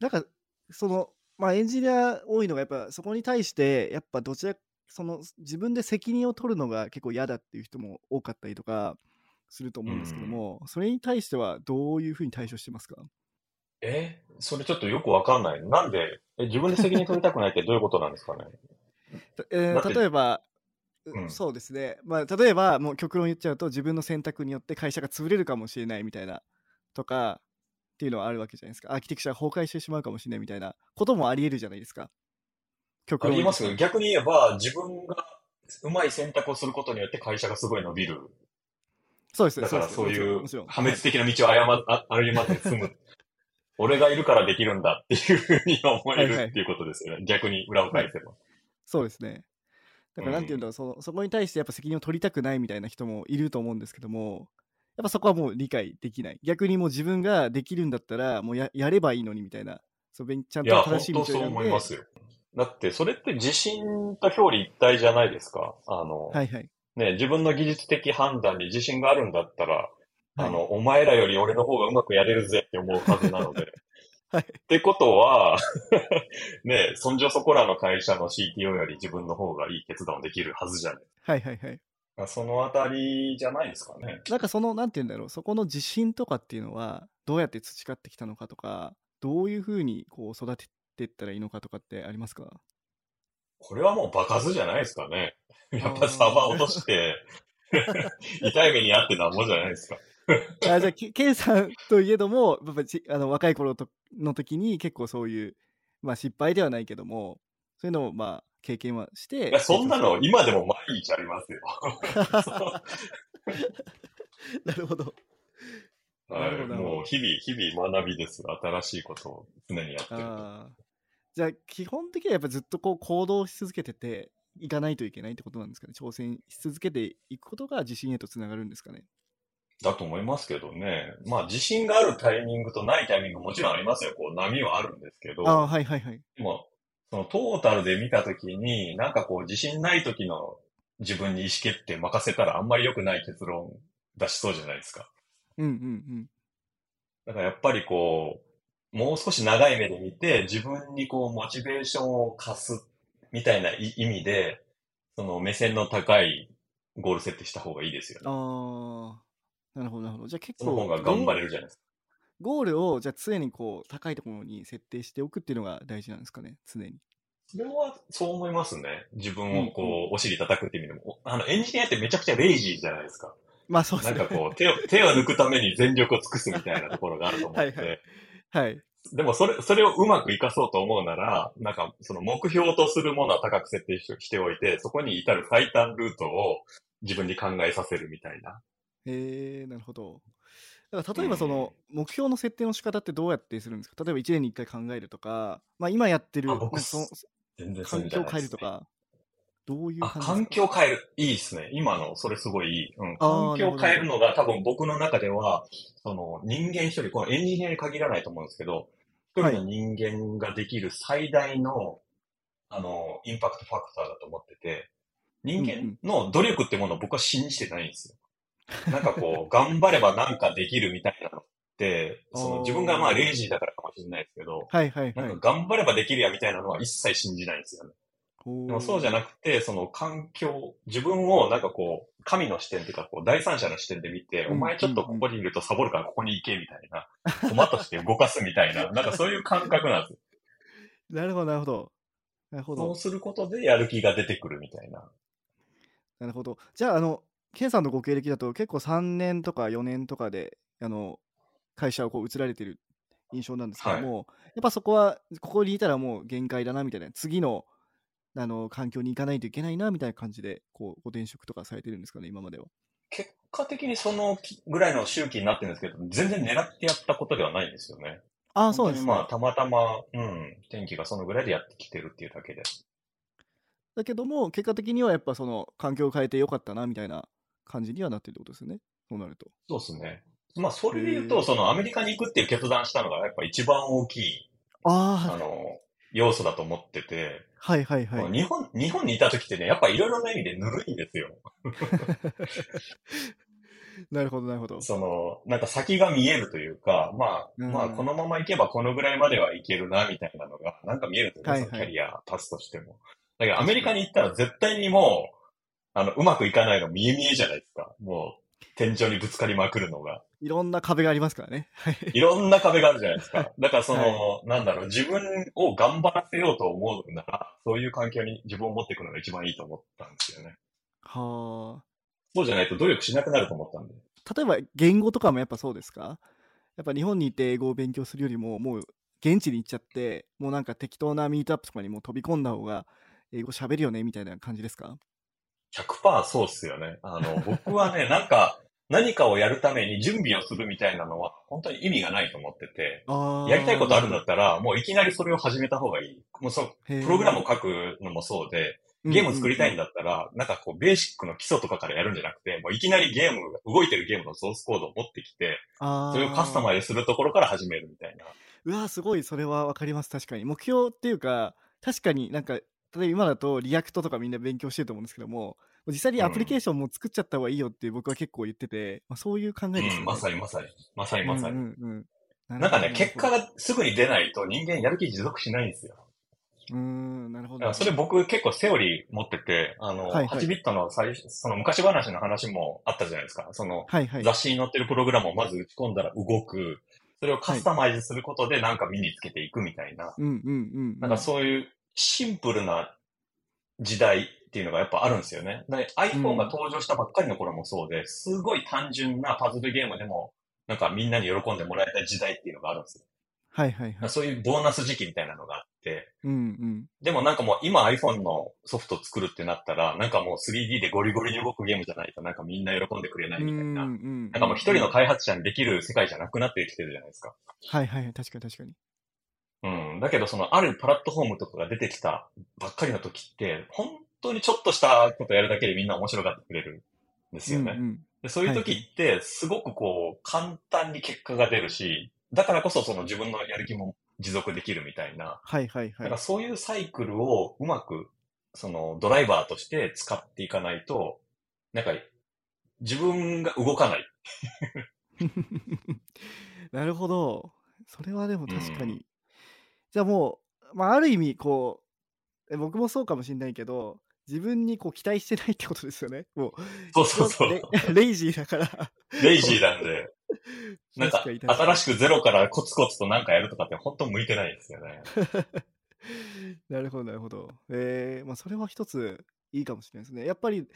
なんかその、まあ、エンジニア多いのがやっぱそこに対してやっぱどちらその自分で責任を取るのが結構嫌だっていう人も多かったりとかすると思うんですけども、それに対してはどういうふうに対処してますか？
え？それちょっとよくわかんない。なんで、え、自分で責任取りたくないってどういうことなんですかね？
えー例えば、う
うん。
そうですね、まあ、例えばもう極論言っちゃうと自分の選択によって会社が潰れるかもしれないみたいなとかっていうのはあるわけじゃないですか。アーキテクチャが崩壊してしまうかもしれないみたいなこともありえるじゃないですか。極論
ありますけど、逆に言えば、自分がうまい選択をすることによって会社がすごい伸びる。
そうですね。
だからそういう破滅的な道を誤あ歩まずに済む。俺がいるからできるんだっていうふうに思え
はいはい。
るっていうことですよね。逆に裏を返せば。
そうですねだからなんていうんだろう、そのそこに対してやっぱ責任を取りたくないみたいな人もいると思うんですけどもやっぱそこはもう理解できない逆にもう自分ができるんだったらもうややればいいのにみたいなそうべんちゃんと
いや、本
正しい道を
当そう
選んで
思いますよ。だって、それって自信と表裏一体じゃないですか？あの、
はいはい
ね、自分の技術的判断に自信があるんだったら、
はい
あの、お前らより俺の方がうまくやれるぜって思うはずなので。
はい
ってことは、ね、そんじょそこらの会社の CTO より自分の方がいい決断をできるはずじゃない。
はいはいはい
そのあたりじゃないですかね。
なんかその、なんて言うんだろう、そこの自信とかっていうのは、どうやって培ってきたのかとか、どういうふうにこう育てていったらいいのかとかってありますか？
これはもう場数じゃないですかね。やっぱサーバー落として、痛い目にあってなんぼじゃないですか。
あじゃあ、ケケイさんといえども、やっぱちあの若い頃との時に結構そういう、まあ失敗ではないけども、そういうのをまあ経験はして。
いや、そんなの今でも毎日ありますよ。
なるほど。な
はい。もう日々、日々学びですよ。新しいことを常にやってる
じゃあ、基本的にはやっぱずっとこう行動し続けてて、いかないといけないってことなんですかね？挑戦し続けていくことが自信へとつながるんですかね？
だと思いますけどね。まあ、自信があるタイミングとないタイミングももちろんありますよ。こう、波はあるんですけど。
ああ、はいはいはい。
でも、そのトータルで見たときに、なんかこう、自信ない時の自分に意思決定任せたらあんまり良くない結論出しそうじゃないですか。
うんうんうん。
だからやっぱりこう、もう少し長い目で見て、自分にこう、モチベーションを貸すみたいな意味で、その目線の高いゴール設定した方がいいですよね。
ああ、なるほどなるほど。じゃあ結
そ
構
の方が頑張れるじゃないですか。
ゴールをじゃあ常にこう高いところに設定しておくっていうのが大事なんですかね、常に。
それはそう思いますね。自分をこう、
うん
お尻叩くっていう意味でも。あの、エンジニアってめちゃくちゃレイジーじゃないですか。
まあそうですね。
なんかこう、手を、手を抜くために全力を尽くすみたいなところがあると思って。
はいはいはい。
でもそれ、それをうまく活かそうと思うなら、なんかその目標とするものは高く設定ししておいて、そこに至る最短ルートを自分に考えさせるみたいな。
へえなるほど。だから例えばその目標の設定の仕方ってどうやってするんですか？例えば1年に1回考えるとか、まあ今やってる環境を。変えるとか、どういう
あ、
感じ
環境を変える。いいですね。今の、それすごいいい。うん。環境を変えるのが多分僕の中では、その人間一人、このエンジニアに限らないと思うんですけど、一人の人間ができる最大の、あの、インパクトファクターだと思ってて、人間の努力ってものを僕は信じてないんですよ。なんかこう、頑張ればなんかできるみたいなのって、その自分がまあレイジーだからかもしれないですけど、
はいはいはい
なん。か頑張ればできるやみたいなのは一切信じないんですよね。でもそうじゃ
な
なくて、その環境、自分をなんかこう、神の視点っていうか、こう、第三者の視点で見て、
うん
お前ちょっとここにいるとサボるからここに行けみたいな、駒として動かすみたいな、なんかそういう感覚なんです。
なるほど、なるほど。なるほど。
そうすることでやる気が出てくるみたいな。
なるほど。じゃあ、あの、ケンさんのご経歴だと結構3年とか4年とかで、あの、会社をこう移られてる印象なんですけども、やっぱそこは、ここにいたらもう限界だなみたいな、次の、あの、環境に行かないといけないなみたいな感じで、こう、ご転職とかされてるんですかね、今までは。
結果的にそのきぐらいの周期になってるんですけど、全然狙ってやったことではないんですよね。
ああ、そうですね
まあ、。たまたま、うん、天気がそのぐらいでやってきてるっていうだけで。
だけども、結果的にはやっぱその、環境を変えてよかったなみたいな感じにはなってるってことですよね。そうなると。
そうですね。まあ、それで言うと、そのアメリカに行くっていう決断したのが、やっぱ一番大きい、
ああ、
あの、要素だと思ってて、
はいはいはい。
日本、日本にいた時ってね、やっぱいろいろな意味でぬるいんですよ。
なるほど、なるほど。
その、なんか先が見えるというか、まあ、
うん
まあ、このまま行けばこのぐらいまではいけるな、みたいなのが、なんか見えるんですよね、
はいはい
キャリアパスとしても。だけどアメリカに行ったら絶対にもう、あの、うまくいかないの見え見えじゃないですか。もう、天井にぶつかりまくるのが。
いろんな壁がありますからね。はい。
いろんな壁があるじゃないですか。だからその、なんだろう、自分を頑張らせようと思うなら、そういう環境に自分を持っていくのが一番いいと思ったんですよね。
はあ。
そうじゃないと努力しなくなると思ったんで。
例えば言語とかもやっぱそうですか？やっぱ日本にいて英語を勉強するよりももう現地に行っちゃってもうなんか適当なミートアップとかにもう飛び込んだ方が英語喋るよねみたいな感じですか？
100%そうっすよね。あの、僕はね、なんか、何かをやるために準備をするみたいなのは、本当に意味がないと思ってて、やりたいことあるんだったら、もういきなりそれを始めた方がいい。もうそう、プログラムを書くのもそうで、ゲーム作りたいんだったら、なんかこう、ベーシックの基礎とかからやるんじゃなくて、もういきなりゲームが、動いてるゲームのソースコードを持ってきて、それをカスタマイズするところから始めるみたいな。
うわーすごい。それは分かります。確かに。目標っていうか確かになんか例えば今だと React とかみんな勉強してると思うんですけども実際にアプリケーションも作っちゃった方がいいよって僕は結構言ってて、まあ、そういう考えですよね、
うん、まさにまさに。まさにまさに。
うんうんうん、
なんかね、結果
が
がすぐに出ないと人間やる気持続しないんですよ。
うーんなるほど
それ僕結構セオリー持ってて、あの、
はいはい
8ビットの最初、その昔話の話もあったじゃないですか。その、
はいはい
雑誌に載ってるプログラムをまず打ち込んだら動く。それをカスタマイズすることでなんか身につけていくみたいな。
うんうんうん
なんかそういうシンプルな時代っていうのがやっぱあるんですよね。で iPhone が登場したばっかりの頃もそうで、すごい単純なパズルゲームでも、なんかみんなに喜んでもらえた時代っていうのがあるんですよ。
はいはいはい。
そういうボーナス時期みたいなのがあって、
うんうん。
でもなんかもう今 iPhone のソフト作るってなったら、なんかもう 3D でゴリゴリに動くゲームじゃないとなんかみんな喜んでくれないみたいな。
うんうん
なんかもう一人の開発者にできる世界じゃなくなってきてるじゃないですか。
はいはいはい、確かに確かに。
うん。だけどそのあるプラットフォームとかが出てきたばっかりの時って、本当にちょっとしたことやるだけでみんな面白がってくれるんですよね。
うんうん
でそういう時って、すごくこう、簡単に結果が出るし、だからこそその自分のやる気も持続できるみたいな。
はいはいはい
だから。そういうサイクルをうまく、そのドライバーとして使っていかないと、なんか、自分が動かない。
なるほど。それはでも確かに。
う
じゃあもう、まあ、ある意味こう、え僕もそうかもしれないけど、自分にこう期待してないってことですよね。もう、
そうそうそう。
レ レイジーだから。
レイジーなんで、なんか新しくゼロからコツコツとなんかやるとかって本当向いてないですよね。
なるほど、なるほど。えー、まあ、それは一ついいかもしれないですね。やっぱり、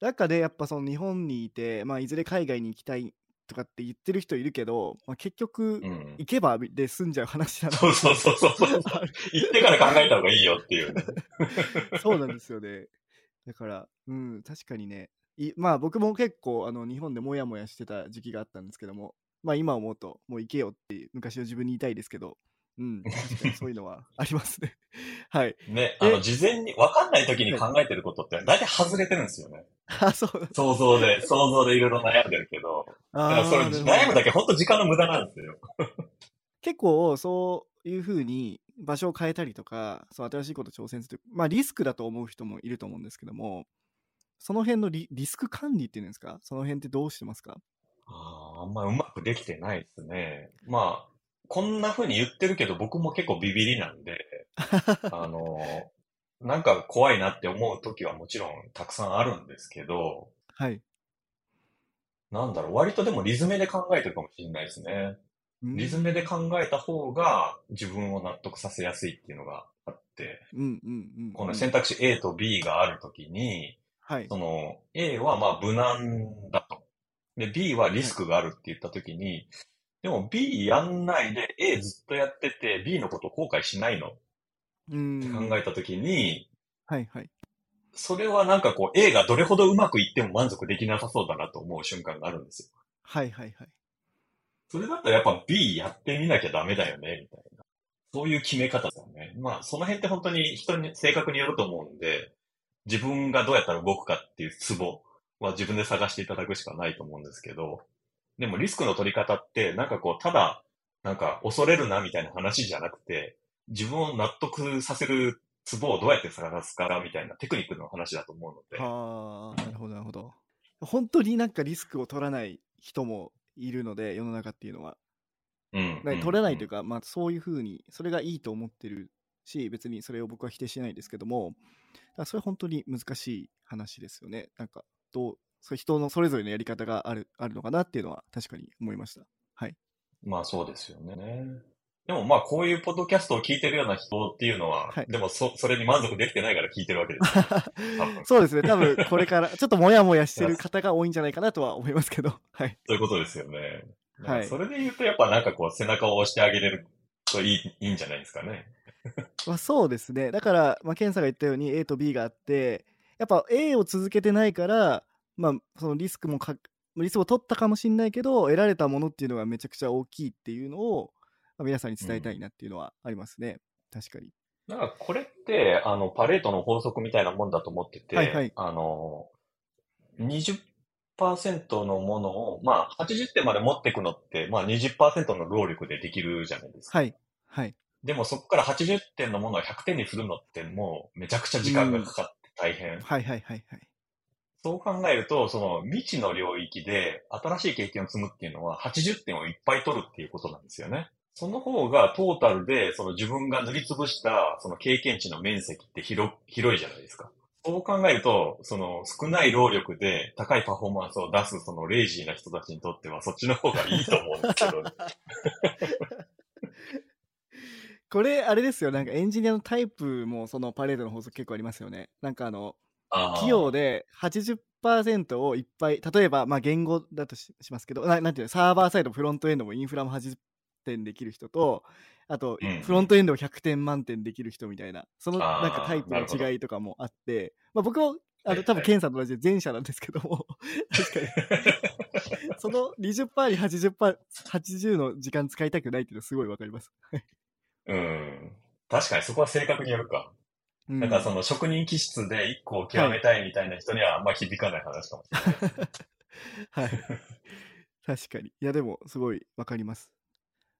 中でやっぱその日本にいて、まあ、いずれ海外に行きたいとかって言ってる人いるけど、まあ、結局、
うん。
行けばで済んじゃう話だな。
そうそうそうそうそう。
ある
行ってから考えた方がいいよっていうね。
そうなんですよね。だから、うん、確かにね、いまあ僕も結構あの日本でモヤモヤしてた時期があったんですけども、まあ今思うと、もう行けよって昔の自分に言いたいですけど、うん、確かにそういうのはありますね。はい。
ね、あの、事前に、わかんない時に考えてることって大体外れてるんですよね。
あ、そう
想像で、想像でいろいろ悩んでるけど。だからそれ、悩むだけ本当時間の無駄なんですよ。
結構そういうふうに場所を変えたりとかそう新しいこと挑戦するまあリスクだと思う人もいると思うんですけどもその辺のリリスク管理っていうんですか？その辺ってどうしてますか？
あーあんまうまくできてないですね。まあ、こんな風に言ってるけど僕も結構ビビりなんで、あの、なんか怖いなって思う時はもちろんたくさんあるんですけど、
はい
なんだろう、割とでもリズムで考えてるかもしれないですね。リズムで考えた方が自分を納得させやすいっていうのがあって、
うんうんうんうん
この選択肢 A と B があるときに、
はい
その A はまあ無難だと。で、B はリスクがあるって言ったときに、でも B やんないで A ずっとやってて B のこと後悔しないのっ
うん
て考えたときに、
はいはい
それはなんかこう A がどれほどうまくいっても満足できなさそうだなと思う瞬間があるんですよ。
はいはいはい
それだったらやっぱ B やってみなきゃダメだよね、みたいな。そういう決め方だよね。まあ、その辺って本当に人に性格によると思うんで、自分がどうやったら動くかっていうツボは自分で探していただくしかないと思うんですけど、でもリスクの取り方って、なんかこう、ただ、なんか恐れるなみたいな話じゃなくて、自分を納得させるツボをどうやって探すかみたいなテクニックの話だと思うので、
はあなるほどなるほど。本当になんかリスクを取らない人もいるので世の中っていうのは。
うん。
取れないというか、まあ、そういうふうにそれがいいと思ってるし別にそれを僕は否定しないですけどもだそれは本当に難しい話ですよね。なんかどうそう人のそれぞれのやり方があるあるのかなっていうのは確かに思いましたはい
まあそうですよね。でもまあこういうポッドキャストを聞いてるような人っていうのは、
はい
でもそ、それに満足できてないから聞いてるわけですよ。多 分
そうですね多分これからちょっとモヤモヤしてる方が多いんじゃないかなとは思いますけどはい
そういうことですよね。
はい
それで言うとやっぱなんかこう背中を押してあげれるといいいいんじゃないですかね。
まあ、そうですね。だから、まあ、ケンさんが言ったように A と B があって、やっぱ A を続けてないから、まあ、そのリスクもか、リスクを取ったかもしれないけど、得られたものっていうのがめちゃくちゃ大きいっていうのを、まあ、皆さんに伝えたいなっていうのはありますね。確かに。
だからこれって、あの、パレートの法則みたいなもんだと思ってて、
はいはい
あの、20%のものを、まあ80点まで持っていくのって、まあ20%の労力でできるじゃないですか。
はい。はい。
でもそこから80点のものを100点にするのってもうめちゃくちゃ時間がかかって大変。
はいはいはいはい。
そう考えると、その未知の領域で新しい経験を積むっていうのは80点をいっぱい取るっていうことなんですよね。その方がトータルでその自分が塗りつぶしたその経験値の面積って広広いじゃないですか。そう考えると、その少ない労力で高いパフォーマンスを出すそのレイジーな人たちにとってはそっちの方がいいと思うんですけど、ね
これ、あれですよ。なんかエンジニアのタイプもそのパレードの法則結構ありますよね。なんかあの、
あー
企業で80%をいっぱい例えばまあ言語だとししますけどななんていうのサーバーサイドフロントエンドもインフラも80点できる人とあと
うん
フロントエンドを100点満点できる人みたいなそのなんかタイプの違いとかもあってまあ僕もあの多分ケンさんと同じで前者なんですけども 確かに その20%に 80%, 80の時間使いたくないっていうのはすごいわかります。
うん。確かにそこは正確によるか。
うん。
なんかその職人気質で一個を極めたいみたいな人にはあんま響かない話かもしれない。
はい。確かに。いやでもすごいわかります。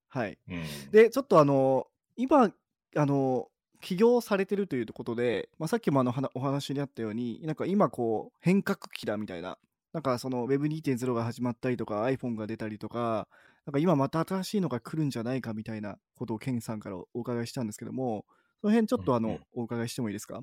はい。
うん、
で、ちょっとあの、今、あの、起業されてるということで、まあ、さっきもあの話お話にあったように、なんか今こう、変革期だみたいな、なんかその Web2.0 が始まったりとか、iPhone が出たりとか、なんか今また新しいのが来るんじゃないかみたいなことをケンさんからお伺いしたんですけども、その辺ちょっとあの、
うんうん
お伺いしてもいいですか？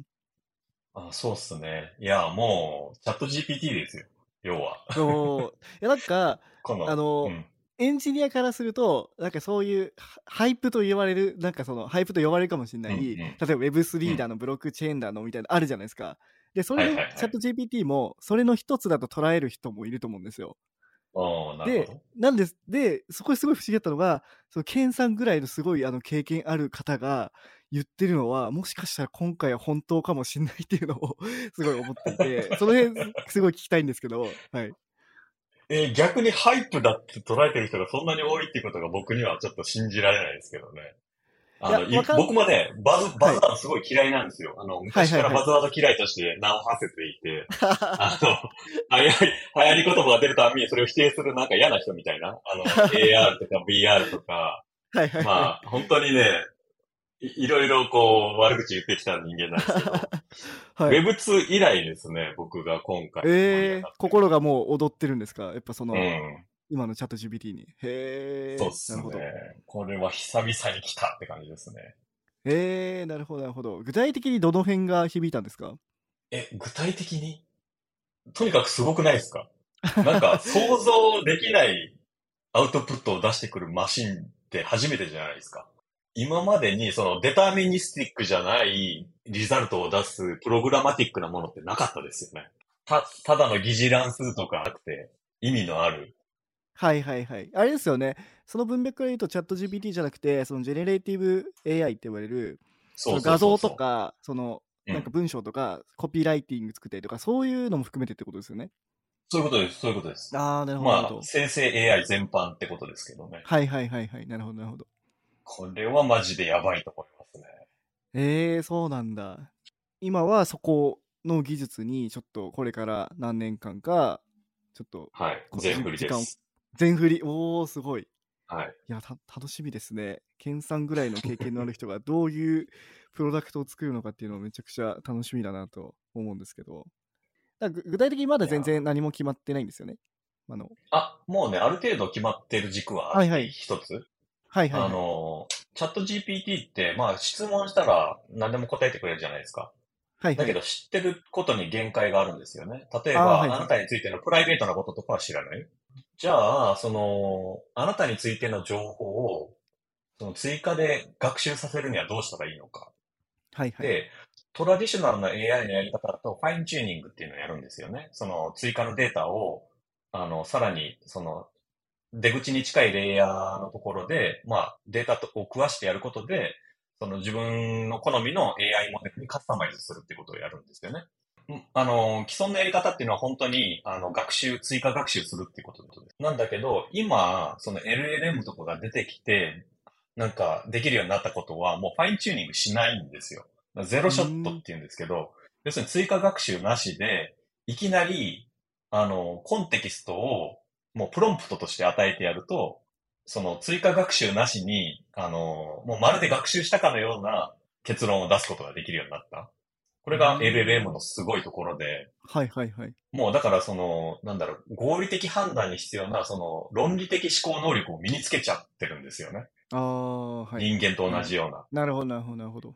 あそうっすね。いや、もう、 ChatGPT ですよ。要は。
そういやなんか、
この、
あの
うん
エンジニアからすると、なんかそういうハ hype と言われる、なんかその hype と呼ばれるかもしれない、
うんうん
例えば Web3 だの、ブロックチェーンだのみたいなのあるじゃないですか。で、それチャット GPT も、それの一つだと捉える人もいると思うんですよ。
なる
で
ほど。、
なんです、で、そこですごい不思議だったのが、そのケンさんぐらいのすごいあの経験ある方が言ってるのは、もしかしたら今回は本当かもしれないっていうのを すごい思っていて、その辺すごい聞きたいんですけど、はい。
えー逆にハイプだって捉えてる人がそんなに多いっていうことが僕にはちょっと信じられないですけどね。あの、僕もね、バズ、バズワードすごい嫌いなんですよ。あの、昔から
はいはい
バズワード嫌いとして名を馳せていて、あの、流行り、流行り言葉が出るたびにそれを否定するなんか嫌な人みたいな。あの、AR とか VR とか、
はいはい。
まあ、本当にね、いいろいろこう、悪口言ってきた人間なんですけど、
はい、
Web2 以来ですね、僕が今回。
えー、心がもう踊ってるんですか？やっぱその、
うん。
今のチャット GPT に。へえ。
そうっす。ね。これは久々に来たって感じですね。
えー、なるほど、なるほど。具体的にどの辺が響いたんですか？
え、具体的に？とにかくすごくないですか？なんか想像できないアウトプットを出してくるマシンって初めてじゃないですか。今までにその deterministic じゃない result を出す programmatic なものってなかったですよね。た、ただの疑似乱数とかなくて意味のある。
はいはいはい。あれですよね。その文脈から言うとチャット GPT じゃなくて、そのジェネレーティブ AI って言われる、その画像と、か、その
うん
なんか文章とか、コピーライティング作ったりとか、そういうのも含めてってことですよね。
そういうことです、そういうことです。
ああ、なるほど。なるほど
まあ、生成 AI 全般ってことですけどね。
はいはいはいはい。なるほどなるほど。
これはマジでやばいと思いますね。
ええー、そうなんだ。今はそこの技術にちょっとこれから何年間か、ちょっと
はい
こ。
全振りです。
全振り、おー、すごい。
はい。
いや、た楽しみですね。ケンさんぐらいの経験のある人がどういうプロダクトを作るのかっていうのをめちゃくちゃ楽しみだなと思うんですけど。具体的にまだ全然何も決まってないんですよね。あの、
あ、もうね、ある程度決まってる軸はあって
はいはい
一つ。
はいはい、はい。
あの、チャット GPT って、まあ質問したら何でも答えてくれるじゃないですか。
はいはい、
だけど知ってることに限界があるんですよね。例えば、あ,、
はいはい
なたについてのプライベートなこととかは知らないじゃあ、その、あなたについての情報を、その追加で学習させるにはどうしたらいいのか。
はいはい。
で、トラディショナルな AI のやり方だと、ファインチューニングっていうのをやるんですよね。その追加のデータを、あの、さらに、その、出口に近いレイヤーのところで、まあ、データを食わしてやることで、その自分の好みの AI モデルにカスタマイズするってことをやるんですよね。あの、既存のやり方っていうのは本当に、あの、学習、追加学習するっていうことです。なんだけど、今、その LLM とかが出てきて、なんか、できるようになったことは、もうファインチューニングしないんですよ。ゼロショットって言うんですけど、要するに追加学習なしで、いきなり、あの、コンテキストを、もうプロンプトとして与えてやると、その追加学習なしに、あの、もうまるで学習したかのような結論を出すことができるようになった。これが
うん
LLM のすごいところで、
はいはいはい。
もうだからその、なんだろう、合理的判断に必要な、その、論理的思考能力を身につけちゃってるんですよね。
ああ、はい。
人間と同じような。
なるほどなるほどなるほど。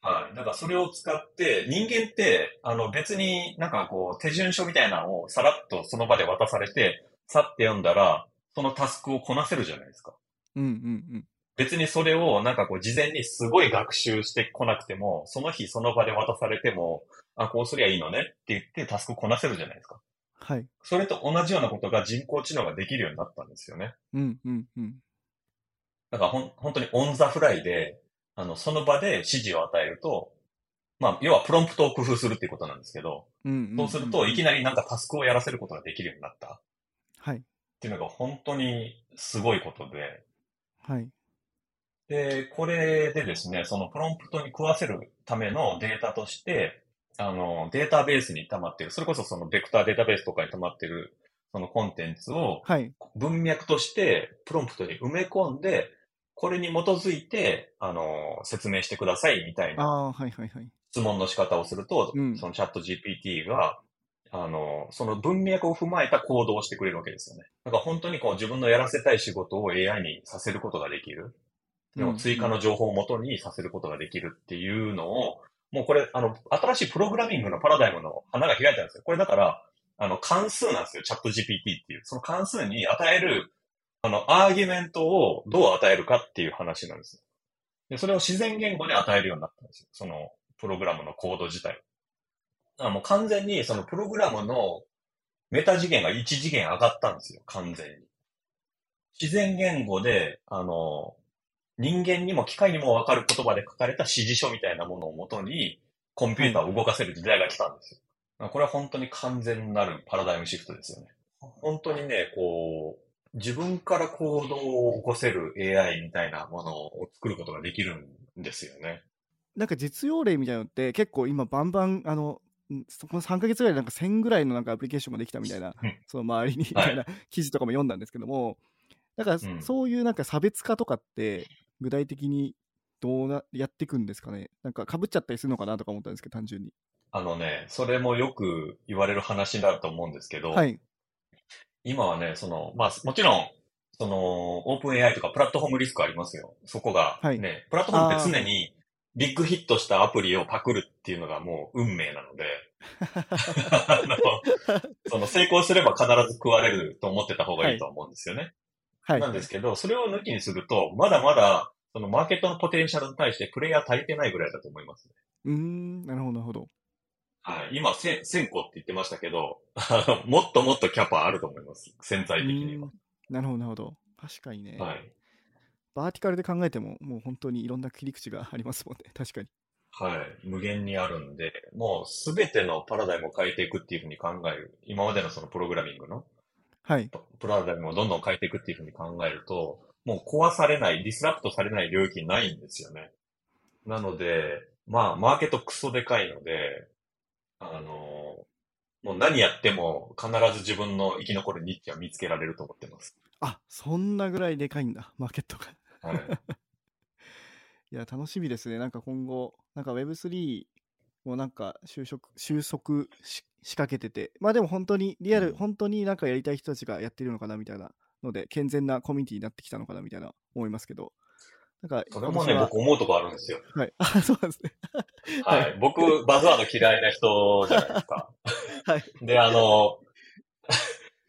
はい。だからそれを使って、人間って、あの別になんかこう、手順書みたいなのをさらっとその場で渡されて、さって読んだら、そのタスクをこなせるじゃないですか。
うんうんうん。
別にそれをなんかこう、事前にすごい学習してこなくても、その日その場で渡されても、あ、こうすりゃいいのねって言ってタスクをこなせるじゃないですか。
はい。
それと同じようなことが人工知能ができるようになったんですよね。
うんうんうん。
だからほん、本当に on the fly で、あの、その場で指示を与えると、まあ、要はプロンプトを工夫するっていうことなんですけど、
うん
そうすると、いきなりなんかタスクをやらせることができるようになったっ
はい。
ていうのが本当にすごいことで、
はい。
で、これでですね、そのプロンプトに食わせるためのデータとして、あの、データベースに溜まってる、それこそそのベクターデータベースとかに溜まってる、そのコンテンツを
はい。
文脈としてプロンプトに埋め込んで、これに基づいて、あの、説明してくださいみたいな
ああ、はいはいはい。
質問の仕方をすると、
うん
そのチャット GPT が、あの、その文脈を踏まえた行動をしてくれるわけですよね。だから本当にこう自分のやらせたい仕事を AI にさせることができる。でも追加の情報をもとにさせることができるっていうのを、もうこれ、あの、新しいプログラミングのパラダイムの花が開いたんですよ。これだから、あの、関数なんですよ。チャット GPT っていう。その関数に与える、あの、アーギュメントをどう与えるかっていう話なんですよ。で、それを自然言語で与えるようになったんですよ。その、プログラムのコード自体。だからもう完全にそのプログラムのメタ次元が1次元上がったんですよ。完全に。自然言語で、あの、人間にも機械にもわかる言葉で書かれた指示書みたいなものをもとに、コンピューターを動かせる時代が来たんですよ。これは本当に完全なるパラダイムシフトですよね。本当にね、こう、自分から行動を起こせる AI みたいなものを作ることができるんですよね。
なんか実用例みたいなのって結構今バンバンあのそこの3ヶ月ぐらいでなんか1000ぐらいのなんかアプリケーションができたみたいな
うん
その周りにみたいな記事とかも読んだんですけどもだから、
うん
そういうなんか差別化とかって、具体的にどうなやっていくんですかね？なんか被っちゃったりするのかなとか思ったんですけど、単純に。
あのね、それもよく言われる話だと思うんですけど、
はい。
今はね、その、まあ、もちろん、その、 OpenAI とかプラットフォームリスクありますよ。そこが、ね、
はい
プラットフォームって常にビッグヒットしたアプリをパクるっていうのがもう運命なので、あのその成功すれば必ず食われると思ってた方がいいとは思うんですよね。
はい。
なんですけど、それを抜きにすると、まだまだ、そのマーケットのポテンシャルに対してプレイヤー足りてないぐらいだと思いますね。
うーん、なるほど、なるほど。
はい。今、せ1000個って言ってましたけど、もっともっとキャパあると思います。潜在的には。
なるほど、なるほど。確かにね。
はい。
バーティカルで考えても、もう本当にいろんな切り口がありますもんね。確かに。
はい。無限にあるんで、もうすべてのパラダイムを変えていくっていうふうに考える。今までのそのプログラミングの
はい。
プラダイムをどんどん変えていくっていうふうに考えると、もう壊されない、ディスラプトされない領域ないんですよね。なので、まあ、マーケットクソでかいので、あの、もう何やっても必ず自分の生き残るニッチは見つけられると思ってます。
あ、そんなぐらいでかいんだ、マーケットが。
はい。
いや、楽しみですね。なんか今後、なんか Web3 もなんか収束、収束し仕掛けてて、まあでも本当にリアル、
うん
本当になんかやりたい人たちがやってるのかなみたいなので、健全なコミュニティになってきたのかなみたいな思いますけど、なんか、
それもね、僕思うとこあるんですよ。
はい。あ、そうなんですね。
はい。
はい
僕、バズワード嫌いな人じゃないですか。
はい。
で、あの、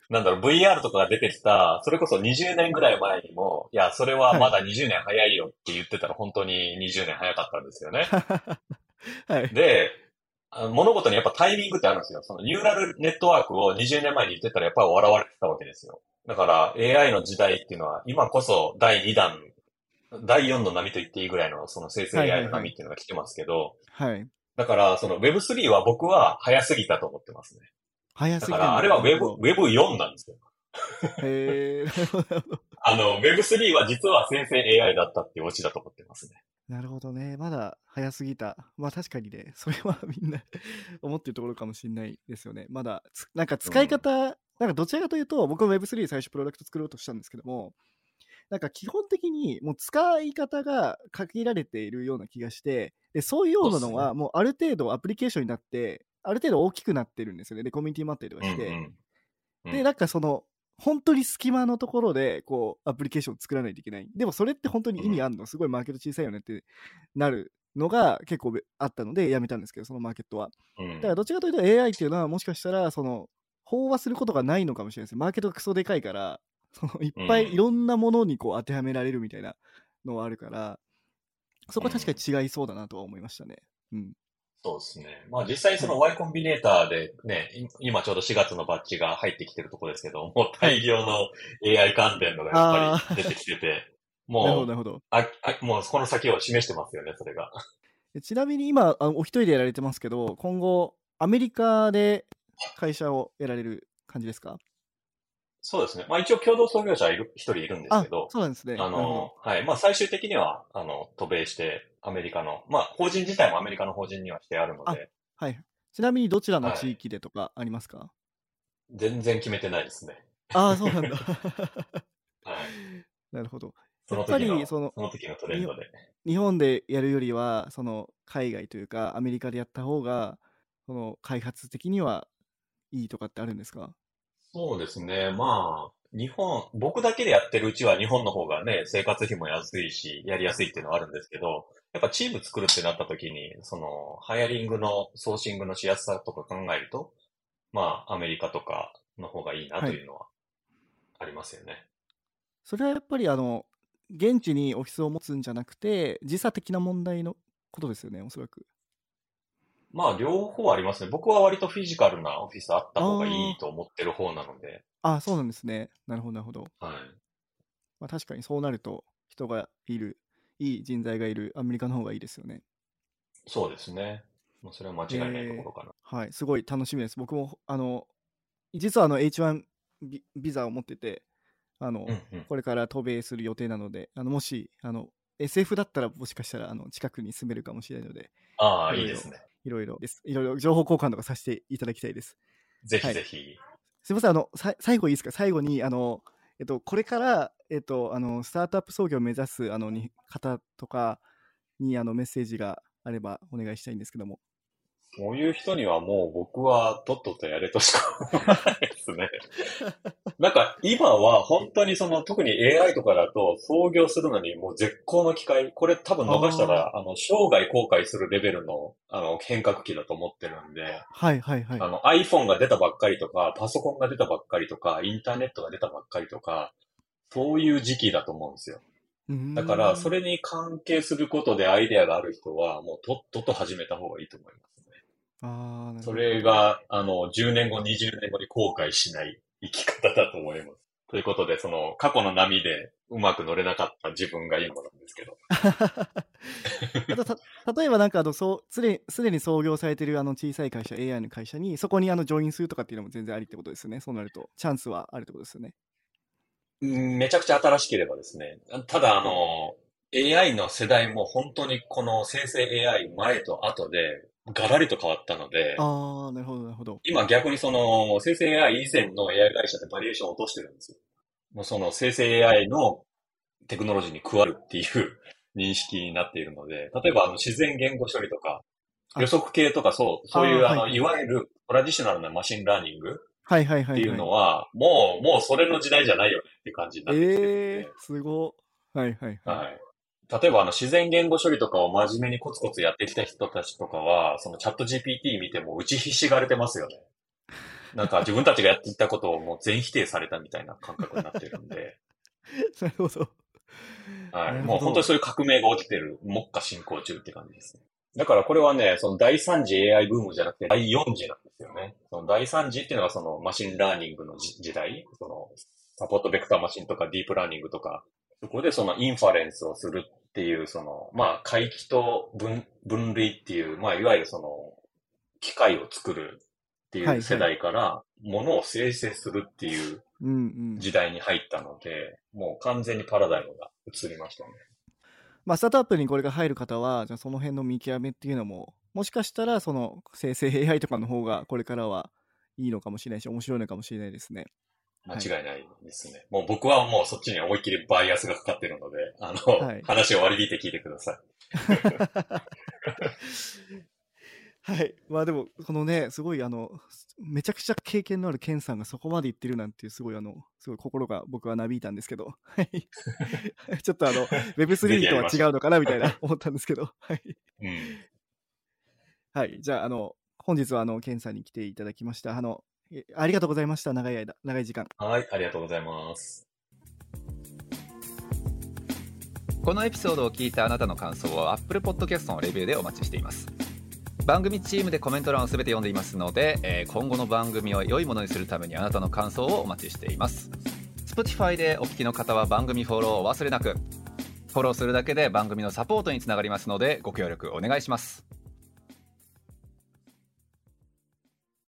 なんだろう、VR とかが出てきた、それこそ20年ぐらい前にも、いや、それはまだ20年早いよって言ってたら本当に20年早かったんですよね。
はい。
で、物事にやっぱタイミングってあるんですよ。そのニューラルネットワークを20年前に言ってたらやっぱり笑われてたわけですよ。だから AI の時代っていうのは今こそ第2弾、第4の波と言っていいぐらいのその生成
はいはいはい
AI の波っていうのが来てますけど、
はい。
だからその Web3 は僕は早すぎたと思ってますね。だ
早すぎる
からあれは Web、Web4 なんですよ。
へーなるほどなるほど。
あの、Web3 は実は生成 AI だったっていうオチだと思ってますね。
なるほどね。まだ早すぎた。まあ確かにね、それはみんな思ってるところかもしれないですよね。まだつ、なんか使い方、なんかどちらかというと、僕も Web3 最初プロダクト作ろうとしたんですけども、なんか基本的にもう使い方が限られているような気がして、でそういうようなのはもうある程度アプリケーションになって、ある程度大きくなってるんですよね。で、コミュニティもあったりとかして。
うんうんうん
で、なんかその、本当に隙間のところで、こう、アプリケーションを作らないといけない。でも、それって本当に意味あんの？すごいマーケット小さいよねってなるのが結構あったので、やめたんですけど、そのマーケットは。
うん
だから、どっちかというと AI っていうのは、もしかしたら、その、飽和することがないのかもしれないです。マーケットがクソでかいから、そのいっぱ
うん
いいろんなものにこう当てはめられるみたいなのはあるから、そこは確かに違いそうだなとは思いましたね。うん。
そうですね。まあ実際その Y コンビネーターでね、い今ちょうど4月のバッジが入ってきてるところですけど、もう大量の AI 関連のがやっぱり出てきてて、もう
なるほど。
ああ、もうこの先を示してますよね、それが。
でちなみに今、あお一人でやられてますけど、今後、アメリカで会社をやられる感じですか？
そうですね。まあ一応共同創業者いる、一人いるんです
あ
けど、
そうなんですね。
あの、はい。まあ最終的には、あの、渡米して、アメリカの、まあ法人自体もアメリカの法人にはしてあるので、
どはい。ちなみにどちらの地域でとかありますか、
全然決めてないですね。
ああ、そうなんだ。
はい。
なるほど。やっぱり、その。日本でやるよりは、その、海外というか、アメリカでやった方が、その、開発的にはいいとかってあるんですか？
そうですね。まあ、日本、僕だけでやってるうちは日本の方がね、生活費も安いし、やりやすいっていうのはあるんですけど、やっぱチーム作るってなった時に、その、ハイアリングのソーシングのしやすさとか考えると、まあ、アメリカとかの方がいいなというのはありますよね。
それはやっぱり、あの、現地にオフィスを持つんじゃなくて、時差的な問題のことですよね、おそらく。
まあ、両方ありますね。僕は割とフィジカルなオフィスあった方がいいと思ってる方なので、
ああ、そうなんですね。なるほど、なるほど。
はい。
まあ、確かにそうなると、人がいる、いい人材がいるアメリカの方がいいですよね。
そうですね。もうそれは間違いないところかな。
はい、すごい楽しみです。僕も、あの、実はあの H1 ビビザを持ってて、あの、
うんうん。
これから渡米する予定なので、あのもし、あの、SF だったらもしかしたらあの近くに住めるかもしれないので、
ああ、
いい
ですね。
いろいろです。いろいろ情報交換とかさせていただきたいです。
ぜ
はい
ひぜひ。
すみません、あの、さ最後いいですか？最後に、あの、えっと、これからえっと、あの、スタートアップ創業を目指すあのに方とかにあのメッセージがあればお願いしたいんですけども。
そういう人にはもう僕はとっととやれとしか思わないですね。なんか今は本当にその特に AI とかだと創業するのにもう絶好の機会。これ多分逃したらあの生涯後悔するレベルのあの変革期だと思ってるんで、
はいはいはい。
あの iPhone が出たばっかりとか、パソコンが出たばっかりとか、インターネットが出たばっかりとか、そういう時期だと思うんですよ。だから、そ
れ、
れに関係することでアイデアがある人は、もうとっとと始めた方がいいと思いますね。
あーなるほど
それが、あの、10年後、20年後に後悔しない生き方だと思います。ということで、その、過去の波でうまく乗れなかった自分が今なんですけど。
あとた 例えばなんかあのそうすでにすでに創業されてるあの小さい会社 AI の会社にそこにあのジョインするとかっていうのも全然ありってことですよねそうなるとチャンスはあるってことですよね
うんめちゃくちゃ新しければですね。ただ、あの、AI の世代も本当にこの生成 AI 前と後でガラリと変わったので、
ああなるほどなるほど。
今逆にその生成 AI 以前の AI 会社ってバリエーションを落としてるんですよ。もうその生成 AI のテクノロジーに加わるっていう認識になっているので、例えばあの自然言語処理とか、
あ。
予測系とかそう、そういうあの、
い。
いわゆる traditional な machine learning
はいはいはい、はい、
っていうのは、もう、もうそれの時代じゃないよねっていう感じになってきてる
えー、すごはいはいはい、
はい。例えば、あの、自然言語処理とかを真面目にコツコツやってきた人たちとかは、そのチャット GPT 見ても打ちひしがれてますよね。なんか自分たちがやってきたことをもう全否定されたみたいな感覚になってるんで、
なるほど
は。
ない
もう本当にそういう革命が起きてる、目下進行中って感じですね。だからこれはね、その第3次 AI ブームじゃなくて第4次なんですよね。その第3次っていうのはその machine learning の時時代、その support vector machine とかディープラーニングとか、そこでその inference をするっていう、その、まあ、回帰と分分類っていう、まあ、いわゆるその、機械を作るって
はい
う世代から、ものを生成するっていう時代に入ったので、もう完全にパラダイムが移りましたね。
まあスタートアップにこれが入る方はじゃあその辺の見極めっていうのももしかしたらその生成 AI とかの方がこれからはいいのかもしれないし面白いのかもしれないですね
間違いないですね。もう僕はもうそっちに思いっきりバイアスがかかってるので、あの、
はい
話を割り引いて聞いてください。
はい。まあでも、このね、すごい、あの、めちゃくちゃ経験のあるケンさんがそこまで言ってるなんていう、すごい、あの、すごい心が僕はなびいたんですけど、はい。ちょっとあの、Web3 とは違うのかなみたいな思ったんですけど、はい。
うん。
はい。じゃあ、あの、本日は、あの、ケンさんに来ていただきました。あの、えありがとうございました。長い間、長い時間。
はい、ありがとうございます。
このエピソードを聞いたあなたの感想を Apple Podcast のレビューでお待ちしています番組チームでコメント欄を全て読んでいますので、えー今後の番組を良いものにするためにあなたの感想をお待ちしています Spotify でお聞きの方は番組フォローをお忘れなくフォローするだけで番組のサポートにつながりますのでご協力お願いします